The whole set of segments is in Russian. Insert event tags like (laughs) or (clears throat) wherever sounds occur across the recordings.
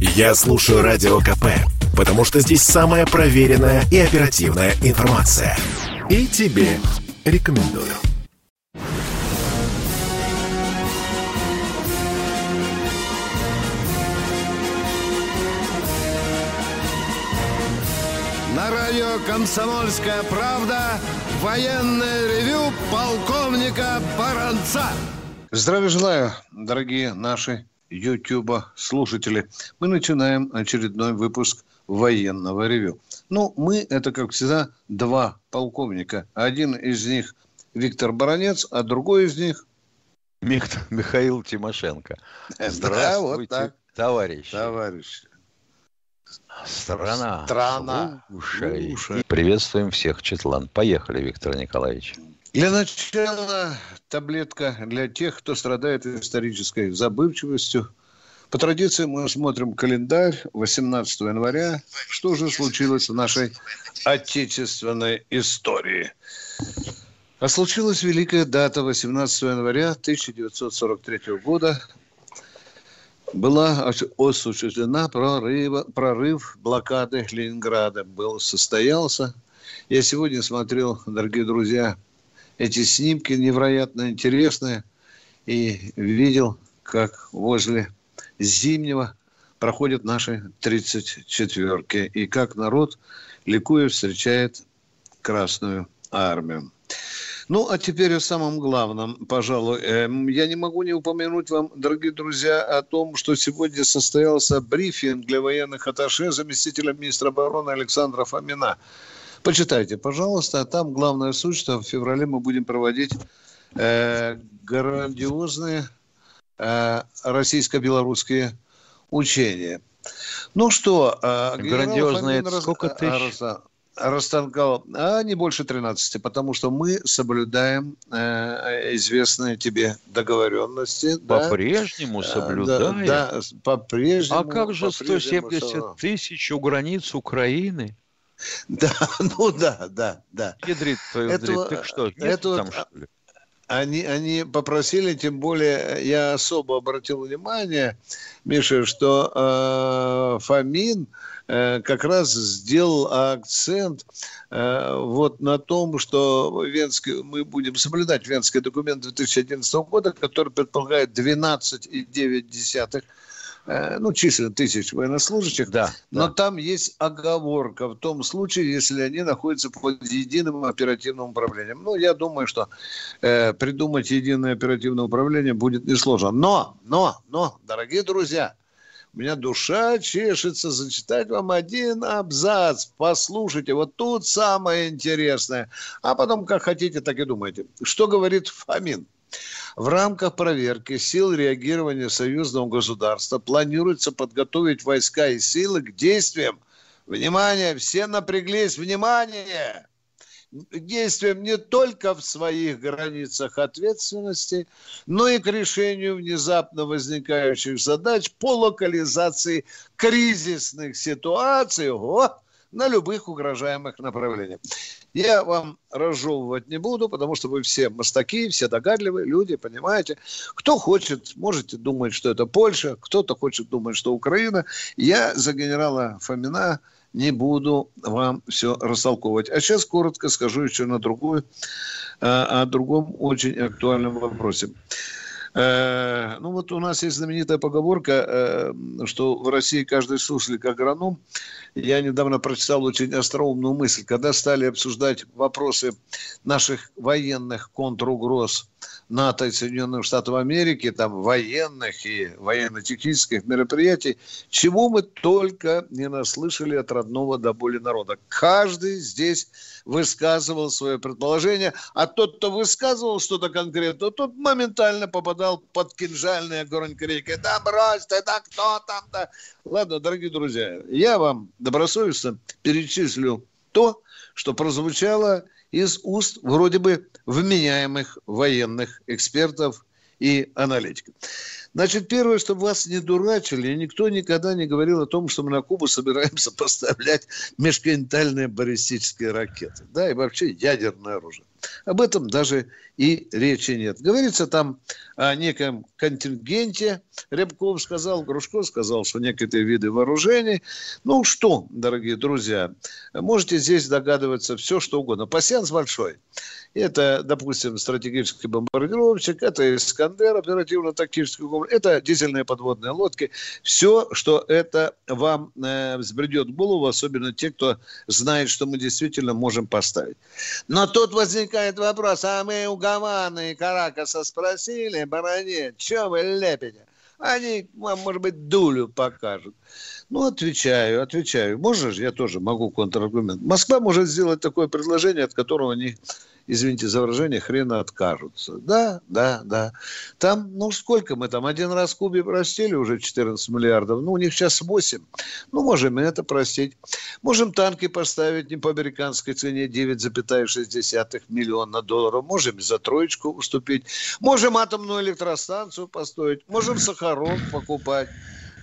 Я слушаю Радио КП, потому что здесь самая проверенная и оперативная информация. И тебе рекомендую. На радио «Комсомольская правда» военное ревю полковника Баранца. Здравия желаю, дорогие наши Ютуба слушатели. Мы начинаем очередной выпуск военного ревю. Ну, мы это, как всегда, два полковника. Один из них Виктор Баранец, а другой из них... Михаил Тимошенко. Здравствуйте, да, вот так. товарищи. Товарищи. Страна. Страна. Слушай. Слушай. Приветствуем всех, Четлан. Поехали, Виктор Николаевич. Для начала таблетка для тех, кто страдает исторической забывчивостью. По традиции мы смотрим календарь 18 января. Что же случилось в нашей отечественной истории? А случилась великая дата 18 января 1943 года была осуществлена прорыв, прорыв блокады Ленинграда. Был, состоялся. Я сегодня смотрел, дорогие друзья, эти снимки невероятно интересные. И видел, как возле Зимнего проходят наши 34-ки. И как народ, ликуя, встречает Красную Армию. Ну, а теперь о самом главном, пожалуй. Эм, я не могу не упомянуть вам, дорогие друзья, о том, что сегодня состоялся брифинг для военных атташе заместителя министра обороны Александра Фомина. Почитайте, пожалуйста. А там главная суть, что в феврале мы будем проводить э, грандиозные э, российско-белорусские учения. Ну что, э, грандиозные, сколько тысяч? растолкал, а не больше 13, потому что мы соблюдаем э, известные тебе договоренности. По-прежнему да? соблюдаем? Да, да по-прежнему. А как же 170 тысяч у границ Украины? Да, (laughs) ну да, да, да. Ядрит твою это, ты что, это там, что ли? Они, они попросили, тем более я особо обратил внимание, Миша, что э, Фомин э, как раз сделал акцент э, вот на том, что Венский, мы будем соблюдать Венский документ 2011 года, который предполагает 12,9 Э, ну, численно тысяч военнослужащих, да, но да. там есть оговорка в том случае, если они находятся под единым оперативным управлением. Ну, я думаю, что э, придумать единое оперативное управление будет несложно. Но, но, но, дорогие друзья, у меня душа чешется зачитать вам один абзац. Послушайте, вот тут самое интересное. А потом, как хотите, так и думайте. Что говорит Фомин? В рамках проверки сил реагирования союзного государства планируется подготовить войска и силы к действиям. Внимание, все напряглись, внимание! Действиям не только в своих границах ответственности, но и к решению внезапно возникающих задач по локализации кризисных ситуаций. О, на любых угрожаемых направлениях. Я вам разжевывать не буду, потому что вы все мастаки, все догадливые люди, понимаете. Кто хочет, можете думать, что это Польша, кто-то хочет думать, что Украина. Я за генерала Фомина не буду вам все растолковывать. А сейчас коротко скажу еще на другую, э, о другом очень актуальном вопросе. Э, ну вот у нас есть знаменитая поговорка, э, что в России каждый суслик агроном. Я недавно прочитал очень остроумную мысль, когда стали обсуждать вопросы наших военных контругроз НАТО и Соединенных Штатов Америки, там военных и военно-технических мероприятий, чего мы только не наслышали от родного до боли народа. Каждый здесь высказывал свое предположение, а тот, кто высказывал что-то конкретное, тот моментально попадал под кинжальный огонь крики. Да брось ты, да кто там, да. Ладно, дорогие друзья, я вам добросовестно перечислю то, что прозвучало из уст вроде бы вменяемых военных экспертов и аналитиков. Значит, первое, чтобы вас не дурачили, никто никогда не говорил о том, что мы на Кубу собираемся (laughs) поставлять межконтинентальные баллистические ракеты, да, и вообще ядерное оружие. Об этом даже и речи нет. Говорится там о неком контингенте. Рябков сказал, Грушко сказал, что некоторые виды вооружений. Ну что, дорогие друзья, можете здесь догадываться все, что угодно. Пассианс большой. Это, допустим, стратегический бомбардировщик, это Искандер, оперативно-тактический комплекс, это дизельные подводные лодки. Все, что это вам э, взбредет в голову, особенно те, кто знает, что мы действительно можем поставить. Но тут возникает вопрос, а мы у Гаваны и Каракаса спросили, бароне, что вы лепите? Они вам, может быть, дулю покажут. Ну, отвечаю, отвечаю. Же, я тоже могу контраргумент. Москва может сделать такое предложение, от которого они извините за выражение, хрена откажутся. Да, да, да. Там, ну сколько мы там, один раз Кубе простили уже 14 миллиардов, ну у них сейчас 8. Ну, можем и это простить. Можем танки поставить не по американской цене 9,6 миллиона долларов. Можем за троечку уступить. Можем атомную электростанцию построить. Можем сахарок покупать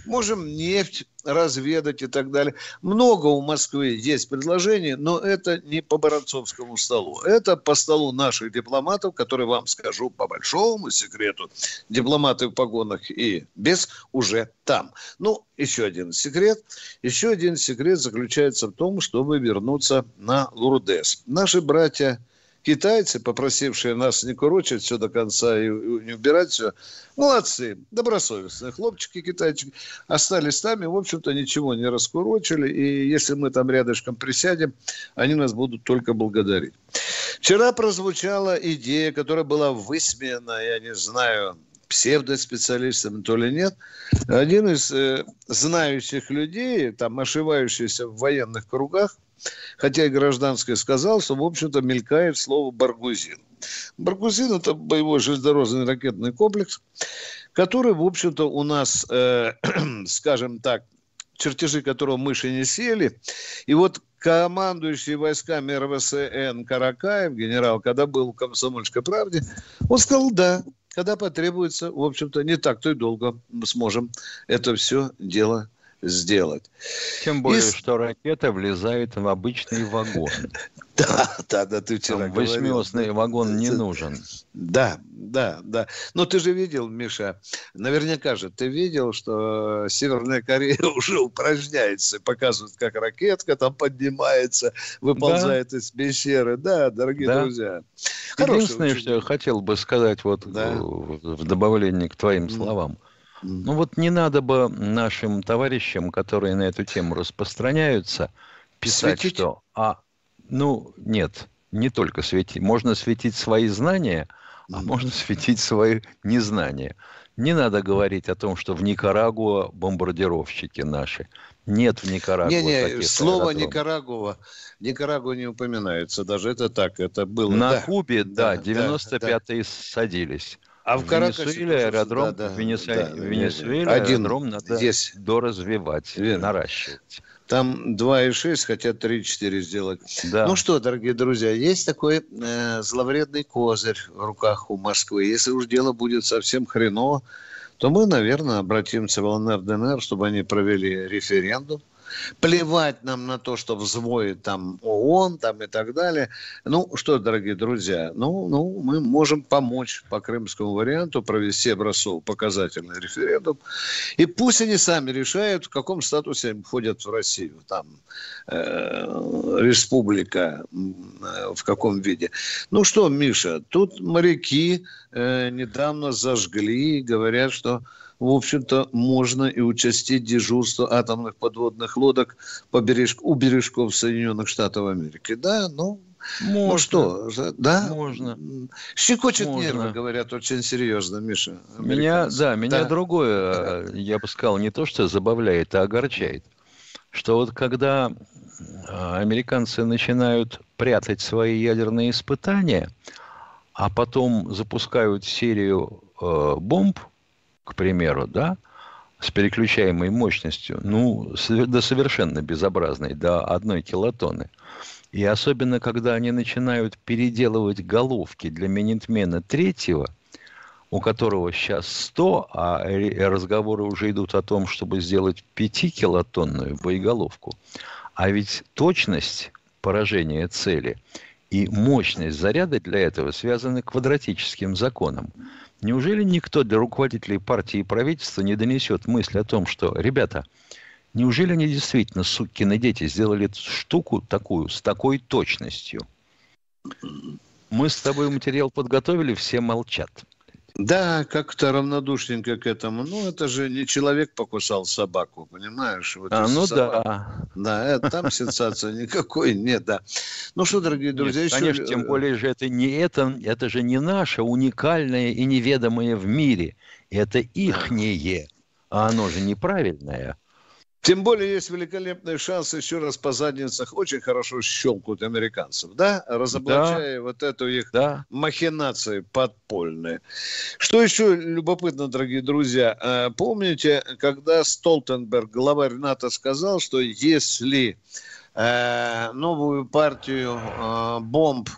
можем нефть разведать и так далее. Много у Москвы есть предложений, но это не по Баранцовскому столу. Это по столу наших дипломатов, которые вам скажу по большому секрету. Дипломаты в погонах и без уже там. Ну, еще один секрет. Еще один секрет заключается в том, чтобы вернуться на Лурдес. Наши братья китайцы, попросившие нас не курочить все до конца и, не убирать все, молодцы, добросовестные хлопчики китайчики, остались там и, в общем-то, ничего не раскурочили, и если мы там рядышком присядем, они нас будут только благодарить. Вчера прозвучала идея, которая была высмеяна, я не знаю, псевдоспециалистом, то ли нет, один из э, знающих людей, там, ошивающийся в военных кругах, хотя и гражданское сказал, что, в общем-то, мелькает слово «баргузин». Баргузин – это боевой железнодорожный ракетный комплекс, который, в общем-то, у нас, э, (clears throat) скажем так, чертежи которого мыши не сели. И вот командующий войсками РВСН Каракаев, генерал, когда был в «Комсомольской правде», он сказал, да, когда потребуется, в общем-то, не так-то и долго мы сможем это все дело сделать. Тем более, и... что ракета влезает в обычный вагон. (laughs) Да, да, да, ты вчера Там Восьмиосный вагон не нужен. Да, да, да. Но ты же видел, Миша, наверняка же, ты видел, что Северная Корея (laughs) уже упражняется, показывает, как ракетка там поднимается, выползает да. из пещеры. Да, дорогие да. друзья. Единственное, что я хотел бы сказать вот да. в добавлении к твоим словам. Ну вот не надо бы нашим товарищам, которые на эту тему распространяются, писать, Светить? что а ну нет, не только светить, можно светить свои знания, а можно светить свои незнания. Не надо говорить о том, что в Никарагуа бомбардировщики наши. Нет в Никарагуа не, не, Слово аэродромов. Никарагуа, Никарагуа не упоминается даже. Это так, это было. На да, Кубе, да, да 95-е да, да. садились. А в, Венесуэле аэродром, да, да, в Венесуэле, да, Венесуэле Один аэродром надо здесь. доразвивать, Верно. наращивать. Там 2,6, хотят 3,4 сделать. Да. Ну что, дорогие друзья, есть такой э, зловредный козырь в руках у Москвы. Если уж дело будет совсем хреново, то мы, наверное, обратимся в ЛНР, ДНР, чтобы они провели референдум Плевать нам на то, что взвоит там ООН там и так далее. Ну, что, дорогие друзья, ну, ну, мы можем помочь по крымскому варианту провести образцов показательный референдум. И пусть они сами решают, в каком статусе они входят в Россию. Там э, республика э, в каком виде. Ну что, Миша, тут моряки э, недавно зажгли, говорят, что в общем-то, можно и участить дежурство атомных подводных лодок по берег... у бережков Соединенных Штатов Америки. Да, ну, можно. Ну что, да? Можно. Щекочет Можно. нервы, говорят, очень серьезно, Миша. Меня, да, меня да. другое, да. я бы сказал, не то, что забавляет, а огорчает. Что вот когда а, американцы начинают прятать свои ядерные испытания, а потом запускают серию э, бомб, к примеру, да, с переключаемой мощностью, ну, до совершенно безобразной, до одной килотонны. И особенно, когда они начинают переделывать головки для Минитмена третьего, у которого сейчас 100, а разговоры уже идут о том, чтобы сделать 5-килотонную боеголовку. А ведь точность поражения цели и мощность заряда для этого связаны квадратическим законом. Неужели никто для руководителей партии и правительства не донесет мысль о том, что, ребята, неужели они действительно, сукины дети, сделали штуку такую, с такой точностью? Мы с тобой материал подготовили, все молчат. Да, как-то равнодушненько к этому. Ну, это же не человек покусал собаку, понимаешь? Вот а, ну собака. да. Да, это, там сенсация никакой нет, да. Ну что, дорогие друзья, нет, еще... Конечно, тем более же это не это, это же не наше уникальное и неведомое в мире. Это ихнее, а оно же неправильное. Тем более есть великолепный шанс еще раз по задницах очень хорошо щелкают американцев, да, разоблачая да. вот эту их да. махинации подпольные. Что еще любопытно, дорогие друзья, э, помните, когда Столтенберг, главарь НАТО, сказал, что если э, новую партию э, бомб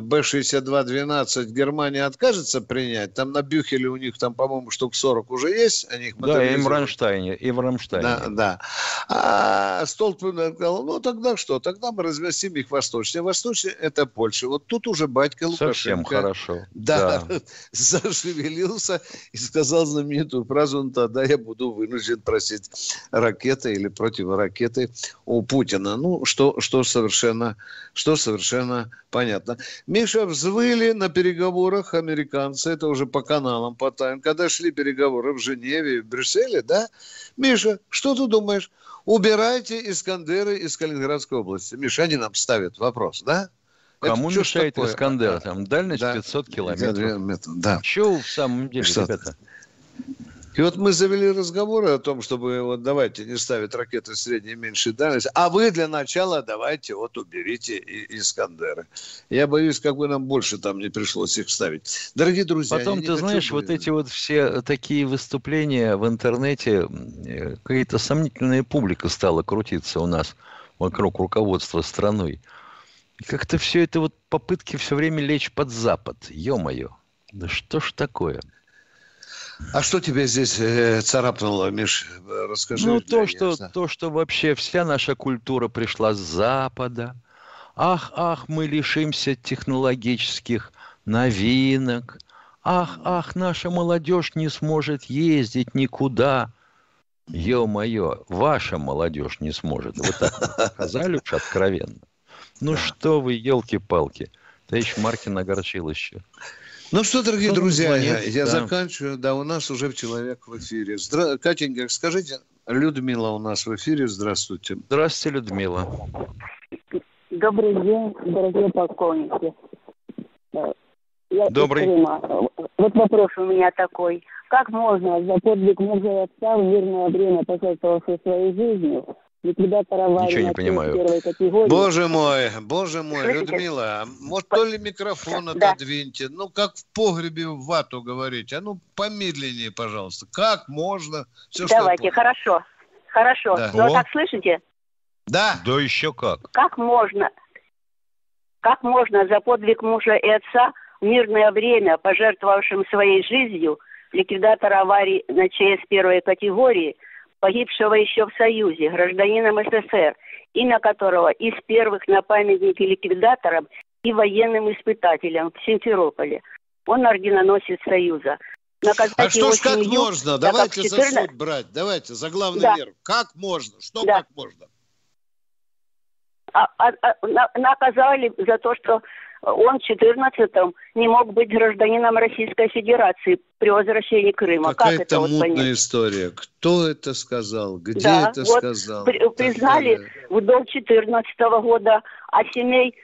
Б-62-12 Германия откажется принять, там на Бюхеле у них там, по-моему, штук 40 уже есть, они их Да, и в Рамштайне, и в Рамштайне. Да, да. А Столтман сказал, ну тогда что, тогда мы разместим их восточнее. Восточнее – это Польша. Вот тут уже батька Лукашенко. Совсем хорошо. Да, да. (laughs) зашевелился и сказал знаменитую фразу, ну тогда я буду вынужден просить ракеты или противоракеты у Путина. Ну, что, что совершенно, что совершенно понятно. Миша, взвыли на переговорах американцы, это уже по каналам, по тайм, когда шли переговоры в Женеве, в Брюсселе, да? Миша, что ты думаешь? Убирайте Искандеры из Калининградской области. Миша, они нам ставят вопрос, да? Кому это мешает Искандер? Там дальность да. 500 километров. Да. Что в самом деле, что ребята? И вот мы завели разговоры о том, чтобы вот давайте не ставить ракеты средней и меньшей дальности, а вы для начала давайте вот уберите Искандеры. Я боюсь, как бы нам больше там не пришлось их ставить. Дорогие друзья... Потом, ты знаешь, вот эти вот все такие выступления в интернете, какая-то сомнительная публика стала крутиться у нас вокруг руководства страной. И как-то все это вот попытки все время лечь под Запад. Ё-моё. Да что ж такое? А что тебе здесь э, царапнуло, Миш? Расскажи. Ну, то что, то, что вообще вся наша культура пришла с Запада. Ах, ах, мы лишимся технологических новинок. Ах, ах, наша молодежь не сможет ездить никуда. Ё-моё, ваша молодежь не сможет. Вы так сказали уж откровенно. Ну что вы, елки-палки. Товарищ Маркин огорчил еще. Ну что, дорогие Кто друзья, звонит? я да. заканчиваю. Да, у нас уже человек в эфире. Здра... Катенька, скажите, Людмила у нас в эфире. Здравствуйте. Здравствуйте, Людмила. Добрый день, дорогие полковники. Я Добрый. Вот вопрос у меня такой. Как можно за подвиг мужа и отца в мирное время, пожертвовавший своей жизнью, ликвидатор аварии Ничего не понимаю. Боже мой, боже мой, Слышите? Людмила, может, то ли микрофон да. отодвиньте, ну, как в погребе в вату говорить, а ну, помедленнее, пожалуйста. Как можно? Все, Давайте, хорошо, хорошо. Да. Ну, так слышите? Да. Да еще как. Как можно, как можно за подвиг мужа и отца в мирное время, пожертвовавшим своей жизнью, ликвидатора аварии на ЧС первой категории – погибшего еще в Союзе, гражданином СССР, имя которого из первых на памятнике ликвидаторам и военным испытателям в Симферополе. Он орденоносец Союза. Наказать а что ж как семью, можно? Давайте 14... за суть брать. Давайте за главный да. мер. Как можно? Что да. как можно? А, а, а, наказали за то, что он в 14-м не мог быть гражданином Российской Федерации при возвращении Крыма. Какая-то как это мутная вот история. Кто это сказал? Где да, это вот сказал? При, признали в 14 -го года, а семей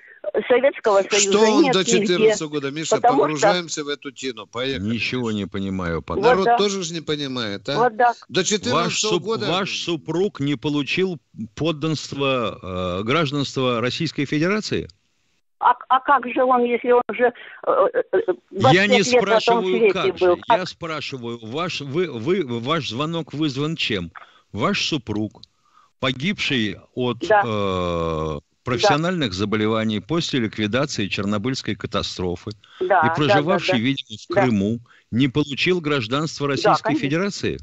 Советского Союза Что он нет до 14 -го года? Миша, погружаемся что... в эту тину. Поехали. Ничего не понимаю. Пока. Народ да. тоже же не понимает, а? Вот да. До 14 ваш суп, года... Ваш супруг не получил подданство, э, гражданство Российской Федерации? А, а как же он, если он уже э, э, Я не спрашиваю, как был? же. Как... Я спрашиваю, ваш, вы, вы, ваш звонок вызван чем? Ваш супруг, погибший от да. э, профессиональных да. заболеваний после ликвидации Чернобыльской катастрофы да, и проживавший, да, да, да. видимо, в Крыму, да. не получил гражданство Российской да, Федерации?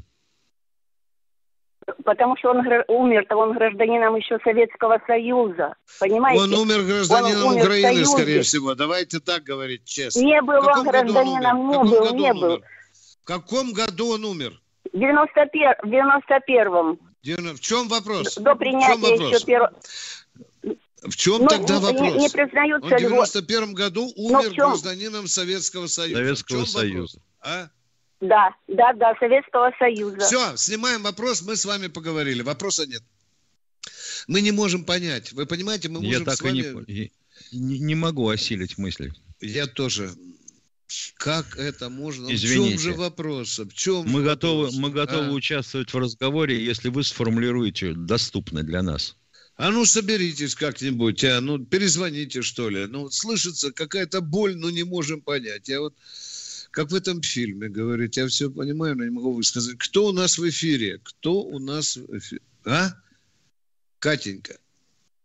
Потому что он умер-то, он гражданином еще Советского Союза. Понимаете? Он умер гражданином он умер Украины, скорее всего. Давайте так говорить честно. Не был он гражданином, не был, не был. В каком году он умер? В 91-м. В чем вопрос? До принятия еще первого... В чем ну, тогда вопрос? Не, не признаются Он в 91 году умер гражданином Советского Союза. Советского Союза. А? Да, да, да, Советского Союза. Все, снимаем вопрос, мы с вами поговорили. Вопроса нет. Мы не можем понять. Вы понимаете, мы можем Я так с вами... и не, не, не могу осилить мысли. Я тоже. Как это можно? Извините. В чем же вопрос? В чем мы вопрос? готовы, мы готовы а? участвовать в разговоре, если вы сформулируете доступно для нас. А ну соберитесь как-нибудь, а ну перезвоните что ли. Ну слышится какая-то боль, но не можем понять. Я вот как в этом фильме говорит, я все понимаю, но не могу высказать. Кто у нас в эфире? Кто у нас в эфире? А? Катенька.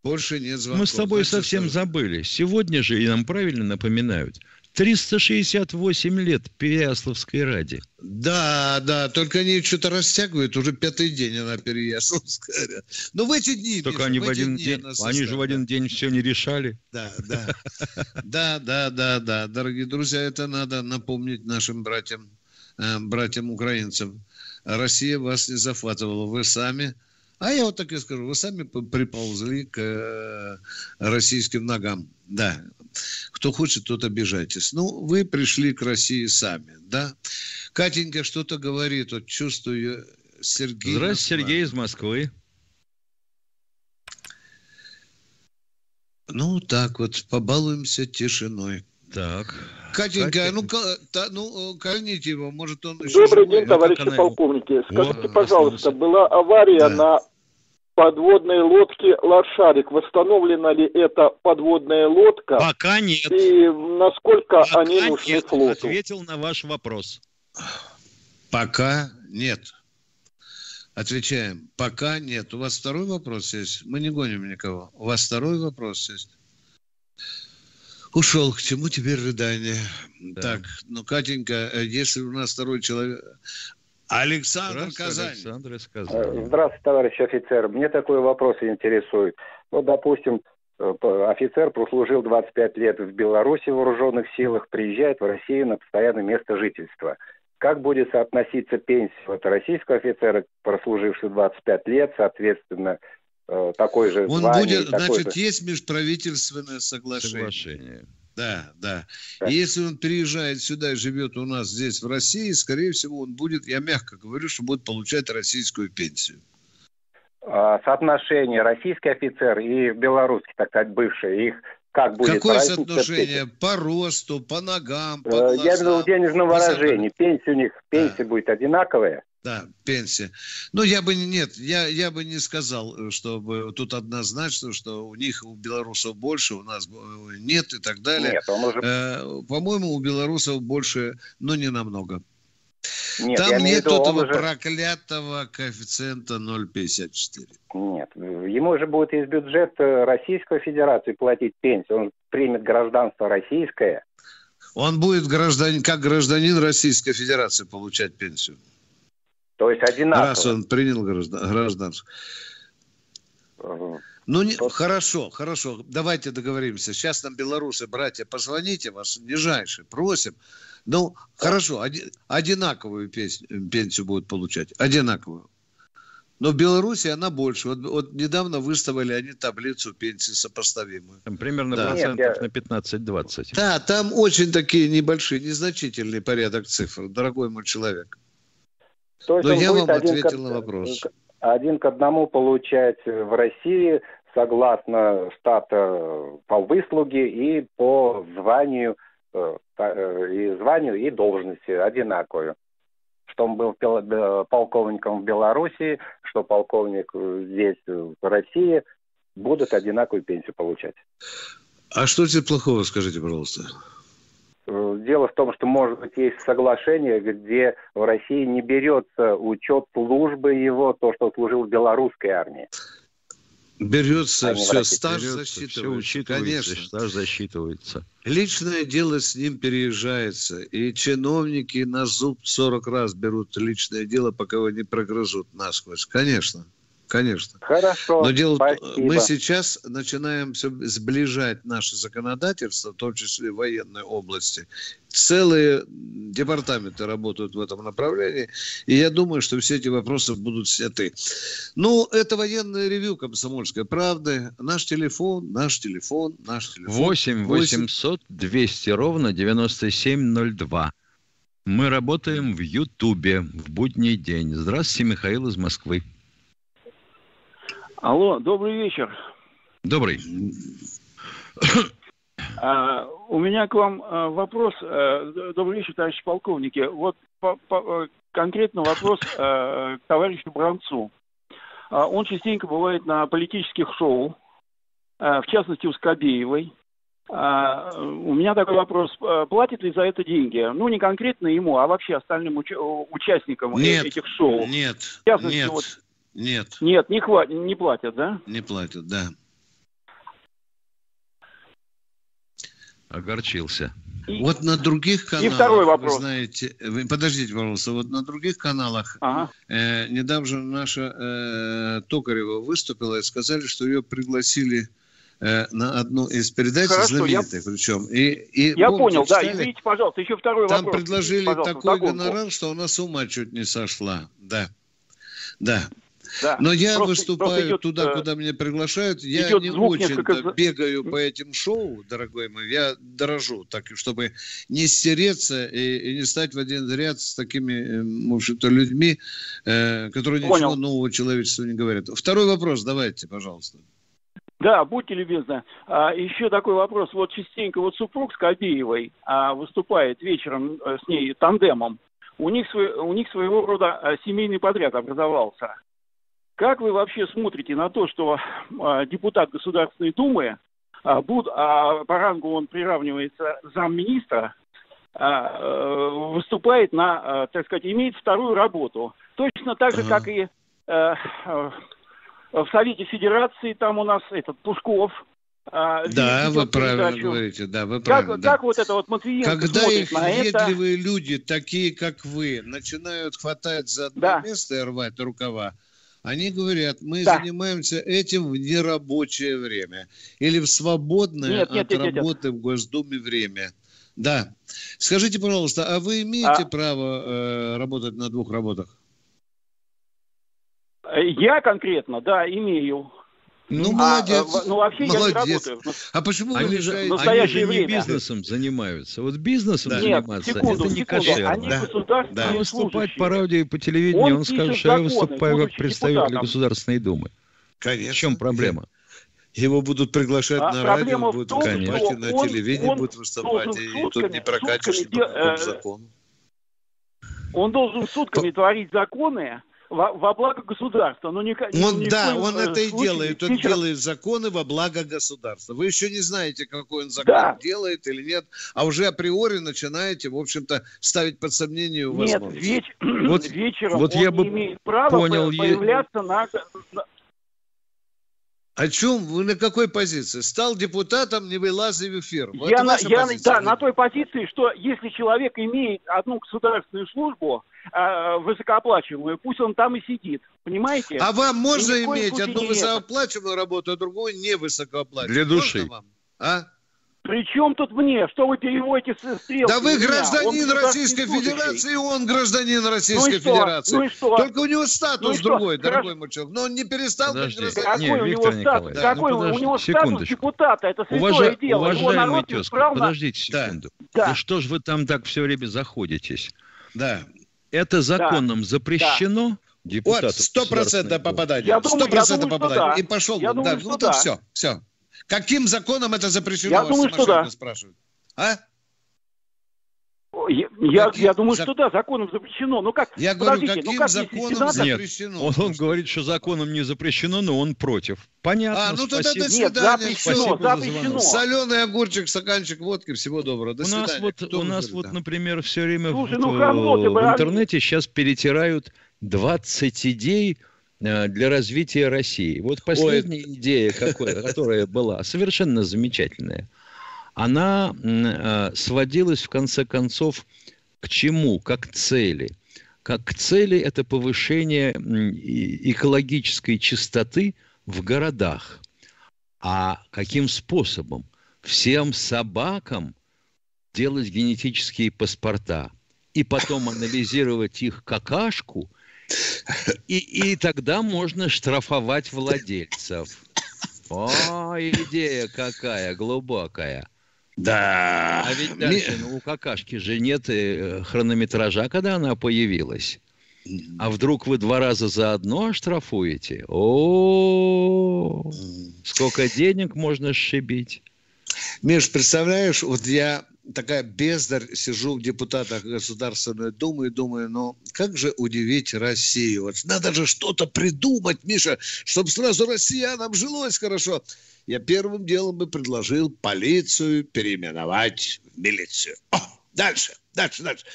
Больше нет звонков. Мы с тобой Значит, совсем забыли. Сегодня же, и нам правильно напоминают, 368 лет Переяславской ради. Да, да, только они что-то растягивают, уже пятый день она Переяславская. Но ну, в эти дни... Только Миша, они в один день, они же в один день все не решали. Да, да, да, да, да, да, дорогие друзья, это надо напомнить нашим братьям, э, братьям украинцам. Россия вас не захватывала, вы сами а я вот так и скажу, вы сами приползли к э, российским ногам. Да. Кто хочет, тот обижайтесь. Ну, вы пришли к России сами, да? Катенька что-то говорит, вот чувствую Сергей. Здравствуйте, Сергей из Москвы. Ну, так вот, побалуемся тишиной. Так. Катенька, ну, та, ну, кольните его, может он еще Добрый живой. день, товарищи она... полковники. Скажите, О, пожалуйста, была авария да. на подводной лодке «Лошарик». Восстановлена ли эта подводная лодка? Пока нет. И насколько Пока они нужны нет. флоту? Ответил на ваш вопрос. Пока нет. Отвечаем. Пока нет. У вас второй вопрос есть? Мы не гоним никого. У вас второй вопрос есть? Ушел. К чему теперь рыдание? Да. Так, ну, Катенька, э, если у нас второй человек... Александр Казань. Александр из Казани. Э, здравствуйте, товарищ офицер. Мне такой вопрос интересует. Вот, допустим, э, офицер прослужил 25 лет в Беларуси в вооруженных силах, приезжает в Россию на постоянное место жительства. Как будет соотноситься пенсия вот, российского офицера, прослужившего 25 лет, соответственно, такой же Он звание, будет, значит, же... есть межправительственное соглашение. соглашение. Да, да. И если он приезжает сюда и живет у нас здесь, в России, скорее всего, он будет, я мягко говорю, что будет получать российскую пенсию. А, соотношение российский офицер и белорусский, так сказать, бывший, их как будет? Какое соотношение? По росту, по ногам, по глазам, Я имею в виду денежном выражении. Пенсия у них, пенсия да. будет одинаковая? Да, пенсия. Ну, я бы нет, я, я бы не сказал, чтобы тут однозначно, что у них, у белорусов больше, у нас э, нет и так далее. Нет, он уже... э, по-моему, у белорусов больше, но не намного. Нет, Там нет виду, этого уже... проклятого коэффициента 0,54. Нет, ему же будет из бюджета Российской Федерации платить пенсию. Он примет гражданство российское. Он будет гражданин, как гражданин Российской Федерации получать пенсию. То есть одинаково. Раз он принял гражданство. Ну, не, хорошо, хорошо. Давайте договоримся. Сейчас нам белорусы, братья, позвоните вас нижайше, просим. Ну, хорошо, оди, одинаковую песню, пенсию будут получать. Одинаковую. Но в Беларуси она больше. Вот, вот недавно выставили они таблицу пенсии сопоставимую. Там примерно да. процентов Нет, я... на 15-20. Да, там очень такие небольшие, незначительный порядок цифр, дорогой мой человек. То есть Но я вам ответил к, на вопрос. Один к одному получать в России согласно штата по выслуге и по званию э, э, и званию и должности одинаковую. Что он был полковником в Беларуси, что полковник здесь в России, будут одинаковую пенсию получать. А что тебе плохого, скажите, пожалуйста? Э, дело в том, что, может быть, есть соглашение, где в России не берется учет службы его, то, что служил в белорусской армии. Берется а все, стаж берется, засчитывается. Все учитывается, конечно. стаж засчитывается. Личное дело с ним переезжается. И чиновники на зуб 40 раз берут личное дело, пока его не прогрызут насквозь. Конечно. Конечно. Хорошо. Но дело спасибо. мы сейчас начинаем все сближать наше законодательство, в том числе в военной области. Целые департаменты работают в этом направлении, и я думаю, что все эти вопросы будут сняты. Ну, это военное ревю комсомольской правды. Наш телефон, наш телефон, наш телефон. 8 800 200 ровно 9702. Мы работаем в Ютубе в будний день. Здравствуйте, Михаил из Москвы. Алло, добрый вечер. Добрый. А, у меня к вам а, вопрос. А, добрый вечер, товарищи полковники. Вот по, по, конкретно вопрос а, к товарищу Бранцу. Он частенько бывает на политических шоу, в частности у Скобеевой. А, у меня такой вопрос. Платит ли за это деньги? Ну, не конкретно ему, а вообще остальным уч- участникам нет, этих шоу. Нет, в частности, нет. Вот, нет. Нет, не, хват... не платят, да? Не платят, да. Огорчился. И... Вот на других каналах, и второй вопрос. вы знаете, вы, подождите, пожалуйста, вот на других каналах ага. э, недавно наша э, Токарева выступила и сказали, что ее пригласили э, на одну из передач Хорошо, знаменитых, я... причем. И, и, я помните, понял, читали, да, извините, пожалуйста, еще второй там вопрос. Там предложили такой гонорар, что она с ума чуть не сошла, да, да. Да. Но я просто, выступаю просто идет, туда, э, куда меня приглашают. Я не очень несколько... бегаю по этим шоу, дорогой мой. Я дорожу, так чтобы не стереться и, и не стать в один ряд с такими, э, в общем-то, людьми, э, которые Понял. ничего нового человечеству не говорят. Второй вопрос давайте, пожалуйста. Да, будьте любезны. А, еще такой вопрос. Вот частенько вот супруг с Кобеевой а, выступает вечером э, с ней тандемом. У них, свой, у них своего рода а, семейный подряд образовался. Как вы вообще смотрите на то, что э, депутат Государственной Думы, э, буд, а по рангу он приравнивается замминистра, э, выступает на, э, так сказать, имеет вторую работу. Точно так же, как и э, э, в Совете Федерации, там у нас этот Пушков, да, вы правильно передачу. говорите, да, вы правильно. Как, да. как вот это вот Матвиенко Когда их въедливые это... люди, такие как вы, начинают хватать за одно да. место и рвать рукава, они говорят, мы да. занимаемся этим в нерабочее время или в свободное нет, нет, от нет, работы нет. в Госдуме время. Да. Скажите, пожалуйста, а вы имеете а... право э, работать на двух работах? Я конкретно, да, имею. Ну, молодец. А, ну, вообще молодец. я не работаю. А почему они вы же, они же не бизнесом занимаются. Вот бизнесом да. заниматься, секунду, это не кошерно. Они да. Да. Выступать по радио и по телевидению, он, он скажет, что я выступаю как представитель депутатом. Государственной Думы. Конечно. В чем проблема? Его будут приглашать а на радио, будут том, выступать и на он, телевидении он будут выступать, и сутками, тут не прокатишь по э, закону. Он должен сутками творить законы, во, во благо государства. Но не, он, ни да, он это и делает. Он сейчас... делает законы во благо государства. Вы еще не знаете, какой он закон да. делает или нет, а уже априори начинаете, в общем-то, ставить под сомнение его Нет, веч... (clears throat) вот, вечером вот он я бы имеет право понял, появляться я... на, о чем? Вы на какой позиции? Стал депутатом, не вылазив в эфир. Вот я на, я, да, на той позиции, что если человек имеет одну государственную службу, э, высокооплачиваемую, пусть он там и сидит. Понимаете? А вам можно иметь одну высокооплачиваемую работу, а другую не высокооплачиваемую? Для души. Вам? А? При чем тут мне? Что вы переводите стрелки? Да вы гражданин Российской Федерации, он гражданин Российской ну Федерации. Ну и что? Только у него статус ну другой, что? дорогой мальчик. Но он не перестал Подожди. быть гражданином. Какой, не, у, него статус, да. какой ну, у него статус депутата? Это святое Уважа... дело. Уважаемый тезка, подождите секунду. Да. Ну что ж вы там так все время заходитесь? Да. Это законом да. запрещено? Да. Вот, сто процентов попадание. Сто процентов попадание. Да. И пошел. Я думаю, да. Ну, то все, все. Каким законом это запрещено? Я думаю, что да. Спрашивают. А? Я, я, я думаю, Зак... что да, законом запрещено. Ну как? Я говорю, ну каким ну как, законом запрещено? Нет, он, он говорит, что законом не запрещено, но он против. Понятно, А, ну тогда спасибо. до свидания. Нет, запрещено, запрещено. Соленый огурчик, стаканчик водки, всего доброго. До у свидания. Нас вот, у нас вот, например, все время Слушай, в, ну, в, в интернете сейчас перетирают 20 идей э, для развития России. Вот последняя Ой. идея, какой, которая была совершенно замечательная, она э, сводилась в конце концов к чему? Как цели. Как цели это повышение экологической чистоты в городах. А каким способом? Всем собакам делать генетические паспорта и потом анализировать их какашку, и, и тогда можно штрафовать владельцев. О, идея какая глубокая. Да. А ведь дальше ну, у какашки же нет э, хронометража, когда она появилась. А вдруг вы два раза за одно оштрафуете? О, сколько денег можно сшибить? Миш, представляешь, вот я такая бездарь, сижу в депутатах Государственной Думы и думаю, ну как же удивить Россию? Вот надо же что-то придумать, Миша, чтобы сразу россиянам жилось хорошо. Я первым делом бы предложил полицию переименовать в милицию. О, дальше, дальше, дальше.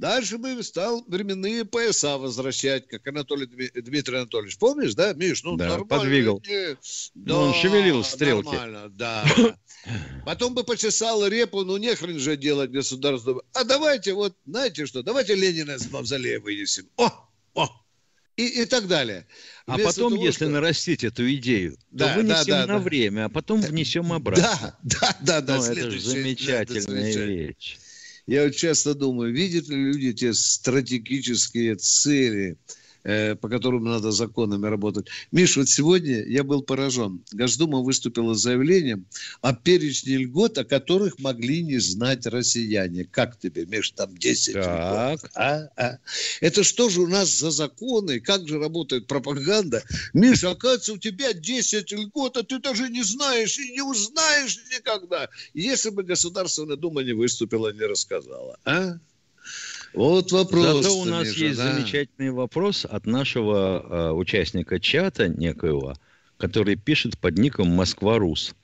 Дальше бы стал временные пояса возвращать, как Анатолий Дмитрий Анатольевич. Помнишь, да, Миш? Ну, да, нормально. подвигал. Не... Да, ну, он шевелил стрелки. Нормально, да. Потом бы почесал репу, ну, не хрен же делать государство. А давайте вот, знаете что, давайте Ленина из мавзолея вынесем. О, о, и, и так далее. А Вместо потом, того, если что... нарастить эту идею, да, то вынесем да, да, на да. время, а потом внесем обратно. Да, да, да, да. Ну, это же замечательная да, вещь. Я вот часто думаю, видят ли люди те стратегические цели, по которым надо законами работать. Миш, вот сегодня я был поражен. Госдума выступила с заявлением о перечне льгот, о которых могли не знать россияне. Как тебе, Миш, там 10 так. льгот? А? А? Это что же у нас за законы? Как же работает пропаганда? Миш, оказывается, у тебя 10 льгот, а ты даже не знаешь и не узнаешь никогда. Если бы Государственная Дума не выступила, не рассказала. А? Вот вопрос. Зато у нас Миша, есть да. замечательный вопрос от нашего э, участника чата некоего, который пишет под ником Москва-Рус.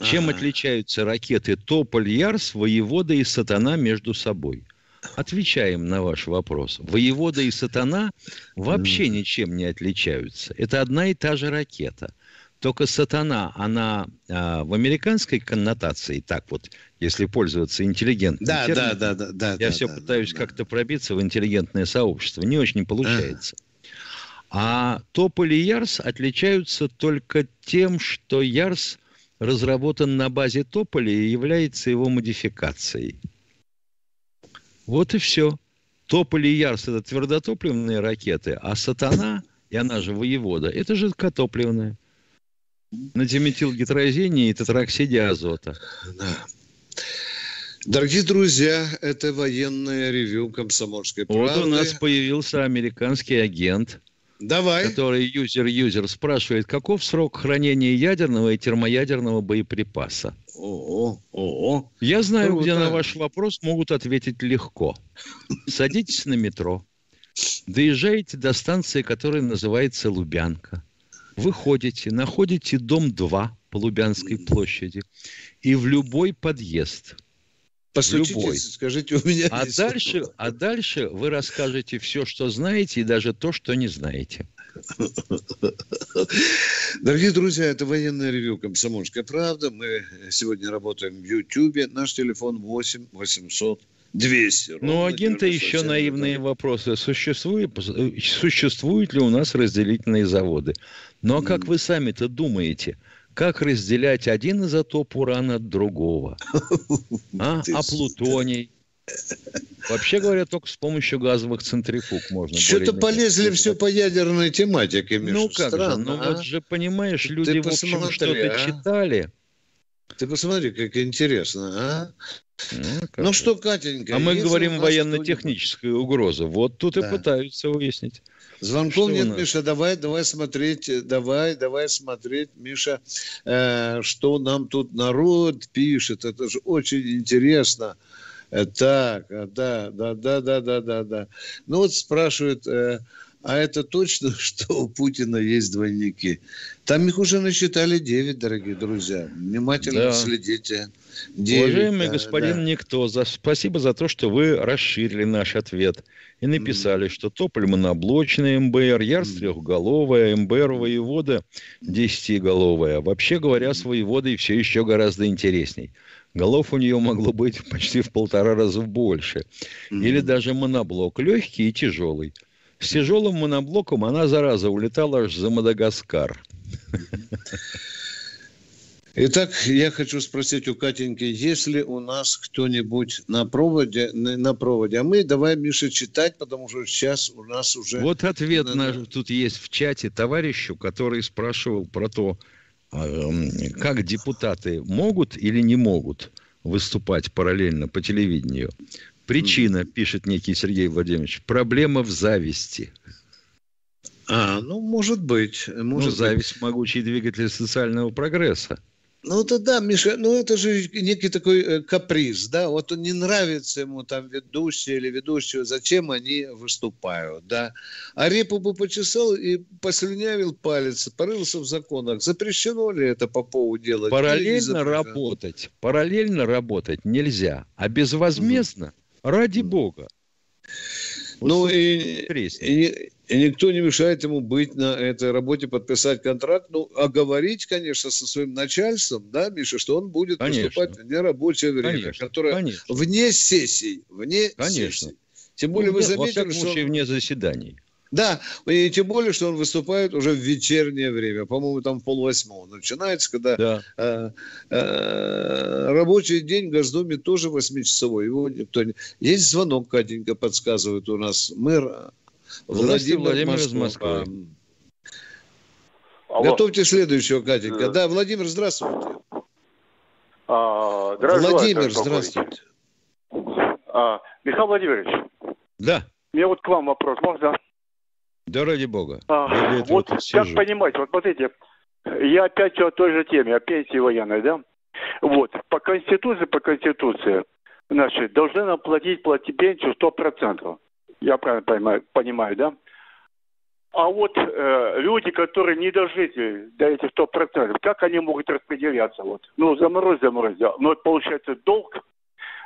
Чем отличаются ракеты Тополь-Ярс, Воевода и Сатана между собой? Отвечаем на ваш вопрос. Воевода и Сатана вообще ничем не отличаются. Это одна и та же ракета. Только сатана, она а, в американской коннотации, так вот, если пользоваться интеллигентным да, термином, да, да, да, да, я да, все да, пытаюсь да. как-то пробиться в интеллигентное сообщество. Не очень получается. А Тополь и Ярс отличаются только тем, что Ярс разработан на базе Тополя и является его модификацией. Вот и все. Тополь и Ярс – это твердотопливные ракеты, а Сатана, и она же воевода, это жидкотопливная на диметилгидрозине и тетроксиде азота. Да. Дорогие друзья, это военное ревю комсомольской правды. Вот у нас появился американский агент, Давай. который юзер-юзер спрашивает, каков срок хранения ядерного и термоядерного боеприпаса. О, о, Я знаю, Круто. где на ваш вопрос могут ответить легко. Садитесь на метро, доезжаете до станции, которая называется Лубянка выходите, находите дом 2 по Лубянской площади, и в любой подъезд – Постучите, любой. скажите, у меня а дальше, а дальше вы расскажете все, что знаете, и даже то, что не знаете. Дорогие друзья, это военное ревю «Комсомольская правда». Мы сегодня работаем в Ютьюбе. Наш телефон 8 800 200. Ну, агенты еще наивные вопросы. Существует, существуют ли у нас разделительные заводы? Ну, а как вы сами-то думаете, как разделять один изотоп урана от другого? (laughs) А, а плутоний? Вообще говоря, только с помощью газовых центрифуг можно. Что-то полезли все по ядерной тематике, Миша. Ну как Странно, же, ну а? вот же, понимаешь, люди Ты в общем что-то а? читали. Ты посмотри, как интересно, а? Ну, ну что, Катенька? А мы говорим военно-техническая угроза. Вот тут да. и пытаются выяснить. Звонков нет, Миша, давай, давай смотреть, давай, давай смотреть, Миша, э, что нам тут народ пишет. Это же очень интересно. Э, так, э, да, да, да, да, да, да, да. Ну вот спрашивает, э, а это точно, (laughs) что у Путина есть двойники. Там их уже насчитали 9, дорогие друзья. Внимательно да. следите. 9, Уважаемый да, господин да. Никто, за, спасибо за то, что вы расширили наш ответ и написали, mm. что Тополь моноблочный МБР, Ярс mm. трехголовая, МБР воевода десятиголовая. Вообще говоря, с воеводой все еще гораздо интересней. Голов у нее могло быть (laughs) почти в полтора раза больше. Mm. Или даже моноблок легкий и тяжелый. С тяжелым моноблоком она, зараза, улетала аж за Мадагаскар. Итак, я хочу спросить у Катеньки, есть ли у нас кто-нибудь на проводе, на проводе? А мы давай, Миша, читать, потому что сейчас у нас уже... Вот ответ на, тут есть в чате товарищу, который спрашивал про то, а, как депутаты могут или не могут выступать параллельно по телевидению. Причина, пишет некий Сергей Владимирович, проблема в зависти. А, ну, может быть. Может ну, зависть быть. – могучий двигатель социального прогресса. Ну, это да, Миша, ну это же некий такой э, каприз, да, вот он не нравится ему там ведущий или ведущего, зачем они выступают, да. А репу бы почесал и послюнявил палец, порылся в законах. Запрещено ли это по поводу делать? Параллельно работать, параллельно работать нельзя, а безвозмездно. Ради бога. Вот ну и, и, и никто не мешает ему быть на этой работе, подписать контракт, ну, а говорить, конечно, со своим начальством, да, Миша, что он будет конечно. поступать в нерабочее время, конечно, которое конечно. вне сессий, вне конечно. сессий. Тем более ну, вы заметили, во всяком случае, вне заседаний. Да, и тем более, что он выступает уже в вечернее время. По-моему, там полвосьмого начинается, когда да. э, э, рабочий день в Госдуме тоже восьмичасовой. Его никто не... Есть звонок, Катенька подсказывает у нас. Мэр Владимир, Владимир из Москвы. Алло. Готовьте следующего, Катенька. Да, Владимир, здравствуйте. А, Владимир, здравствуйте. А, Михаил Владимирович. Да. У меня вот к вам вопрос, можно? Да ради бога. А, вот как сижу. понимать, вот смотрите, я опять о той же теме, о пенсии военной, да? Вот, по Конституции, по Конституции, значит, должны нам платить, платить пенсию 100%. Я правильно понимаю, понимаю да? А вот э, люди, которые не дожили до этих 100%, как они могут распределяться? Вот? Ну, заморозь, заморозь, да. Но получается долг.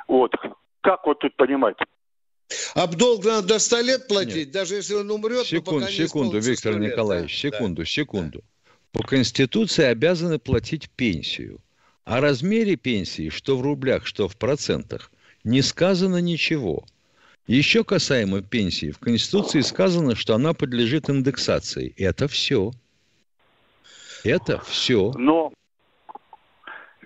Вот. Как вот тут понимать? А долг надо до 100 лет платить, Нет. даже если он умрет, Секунд, пока секунду, Виктор Николаевич, да, секунду, да, секунду. Да. По Конституции обязаны платить пенсию. О размере пенсии, что в рублях, что в процентах, не сказано ничего. Еще касаемо пенсии, в Конституции сказано, что она подлежит индексации. Это все. Это все. Но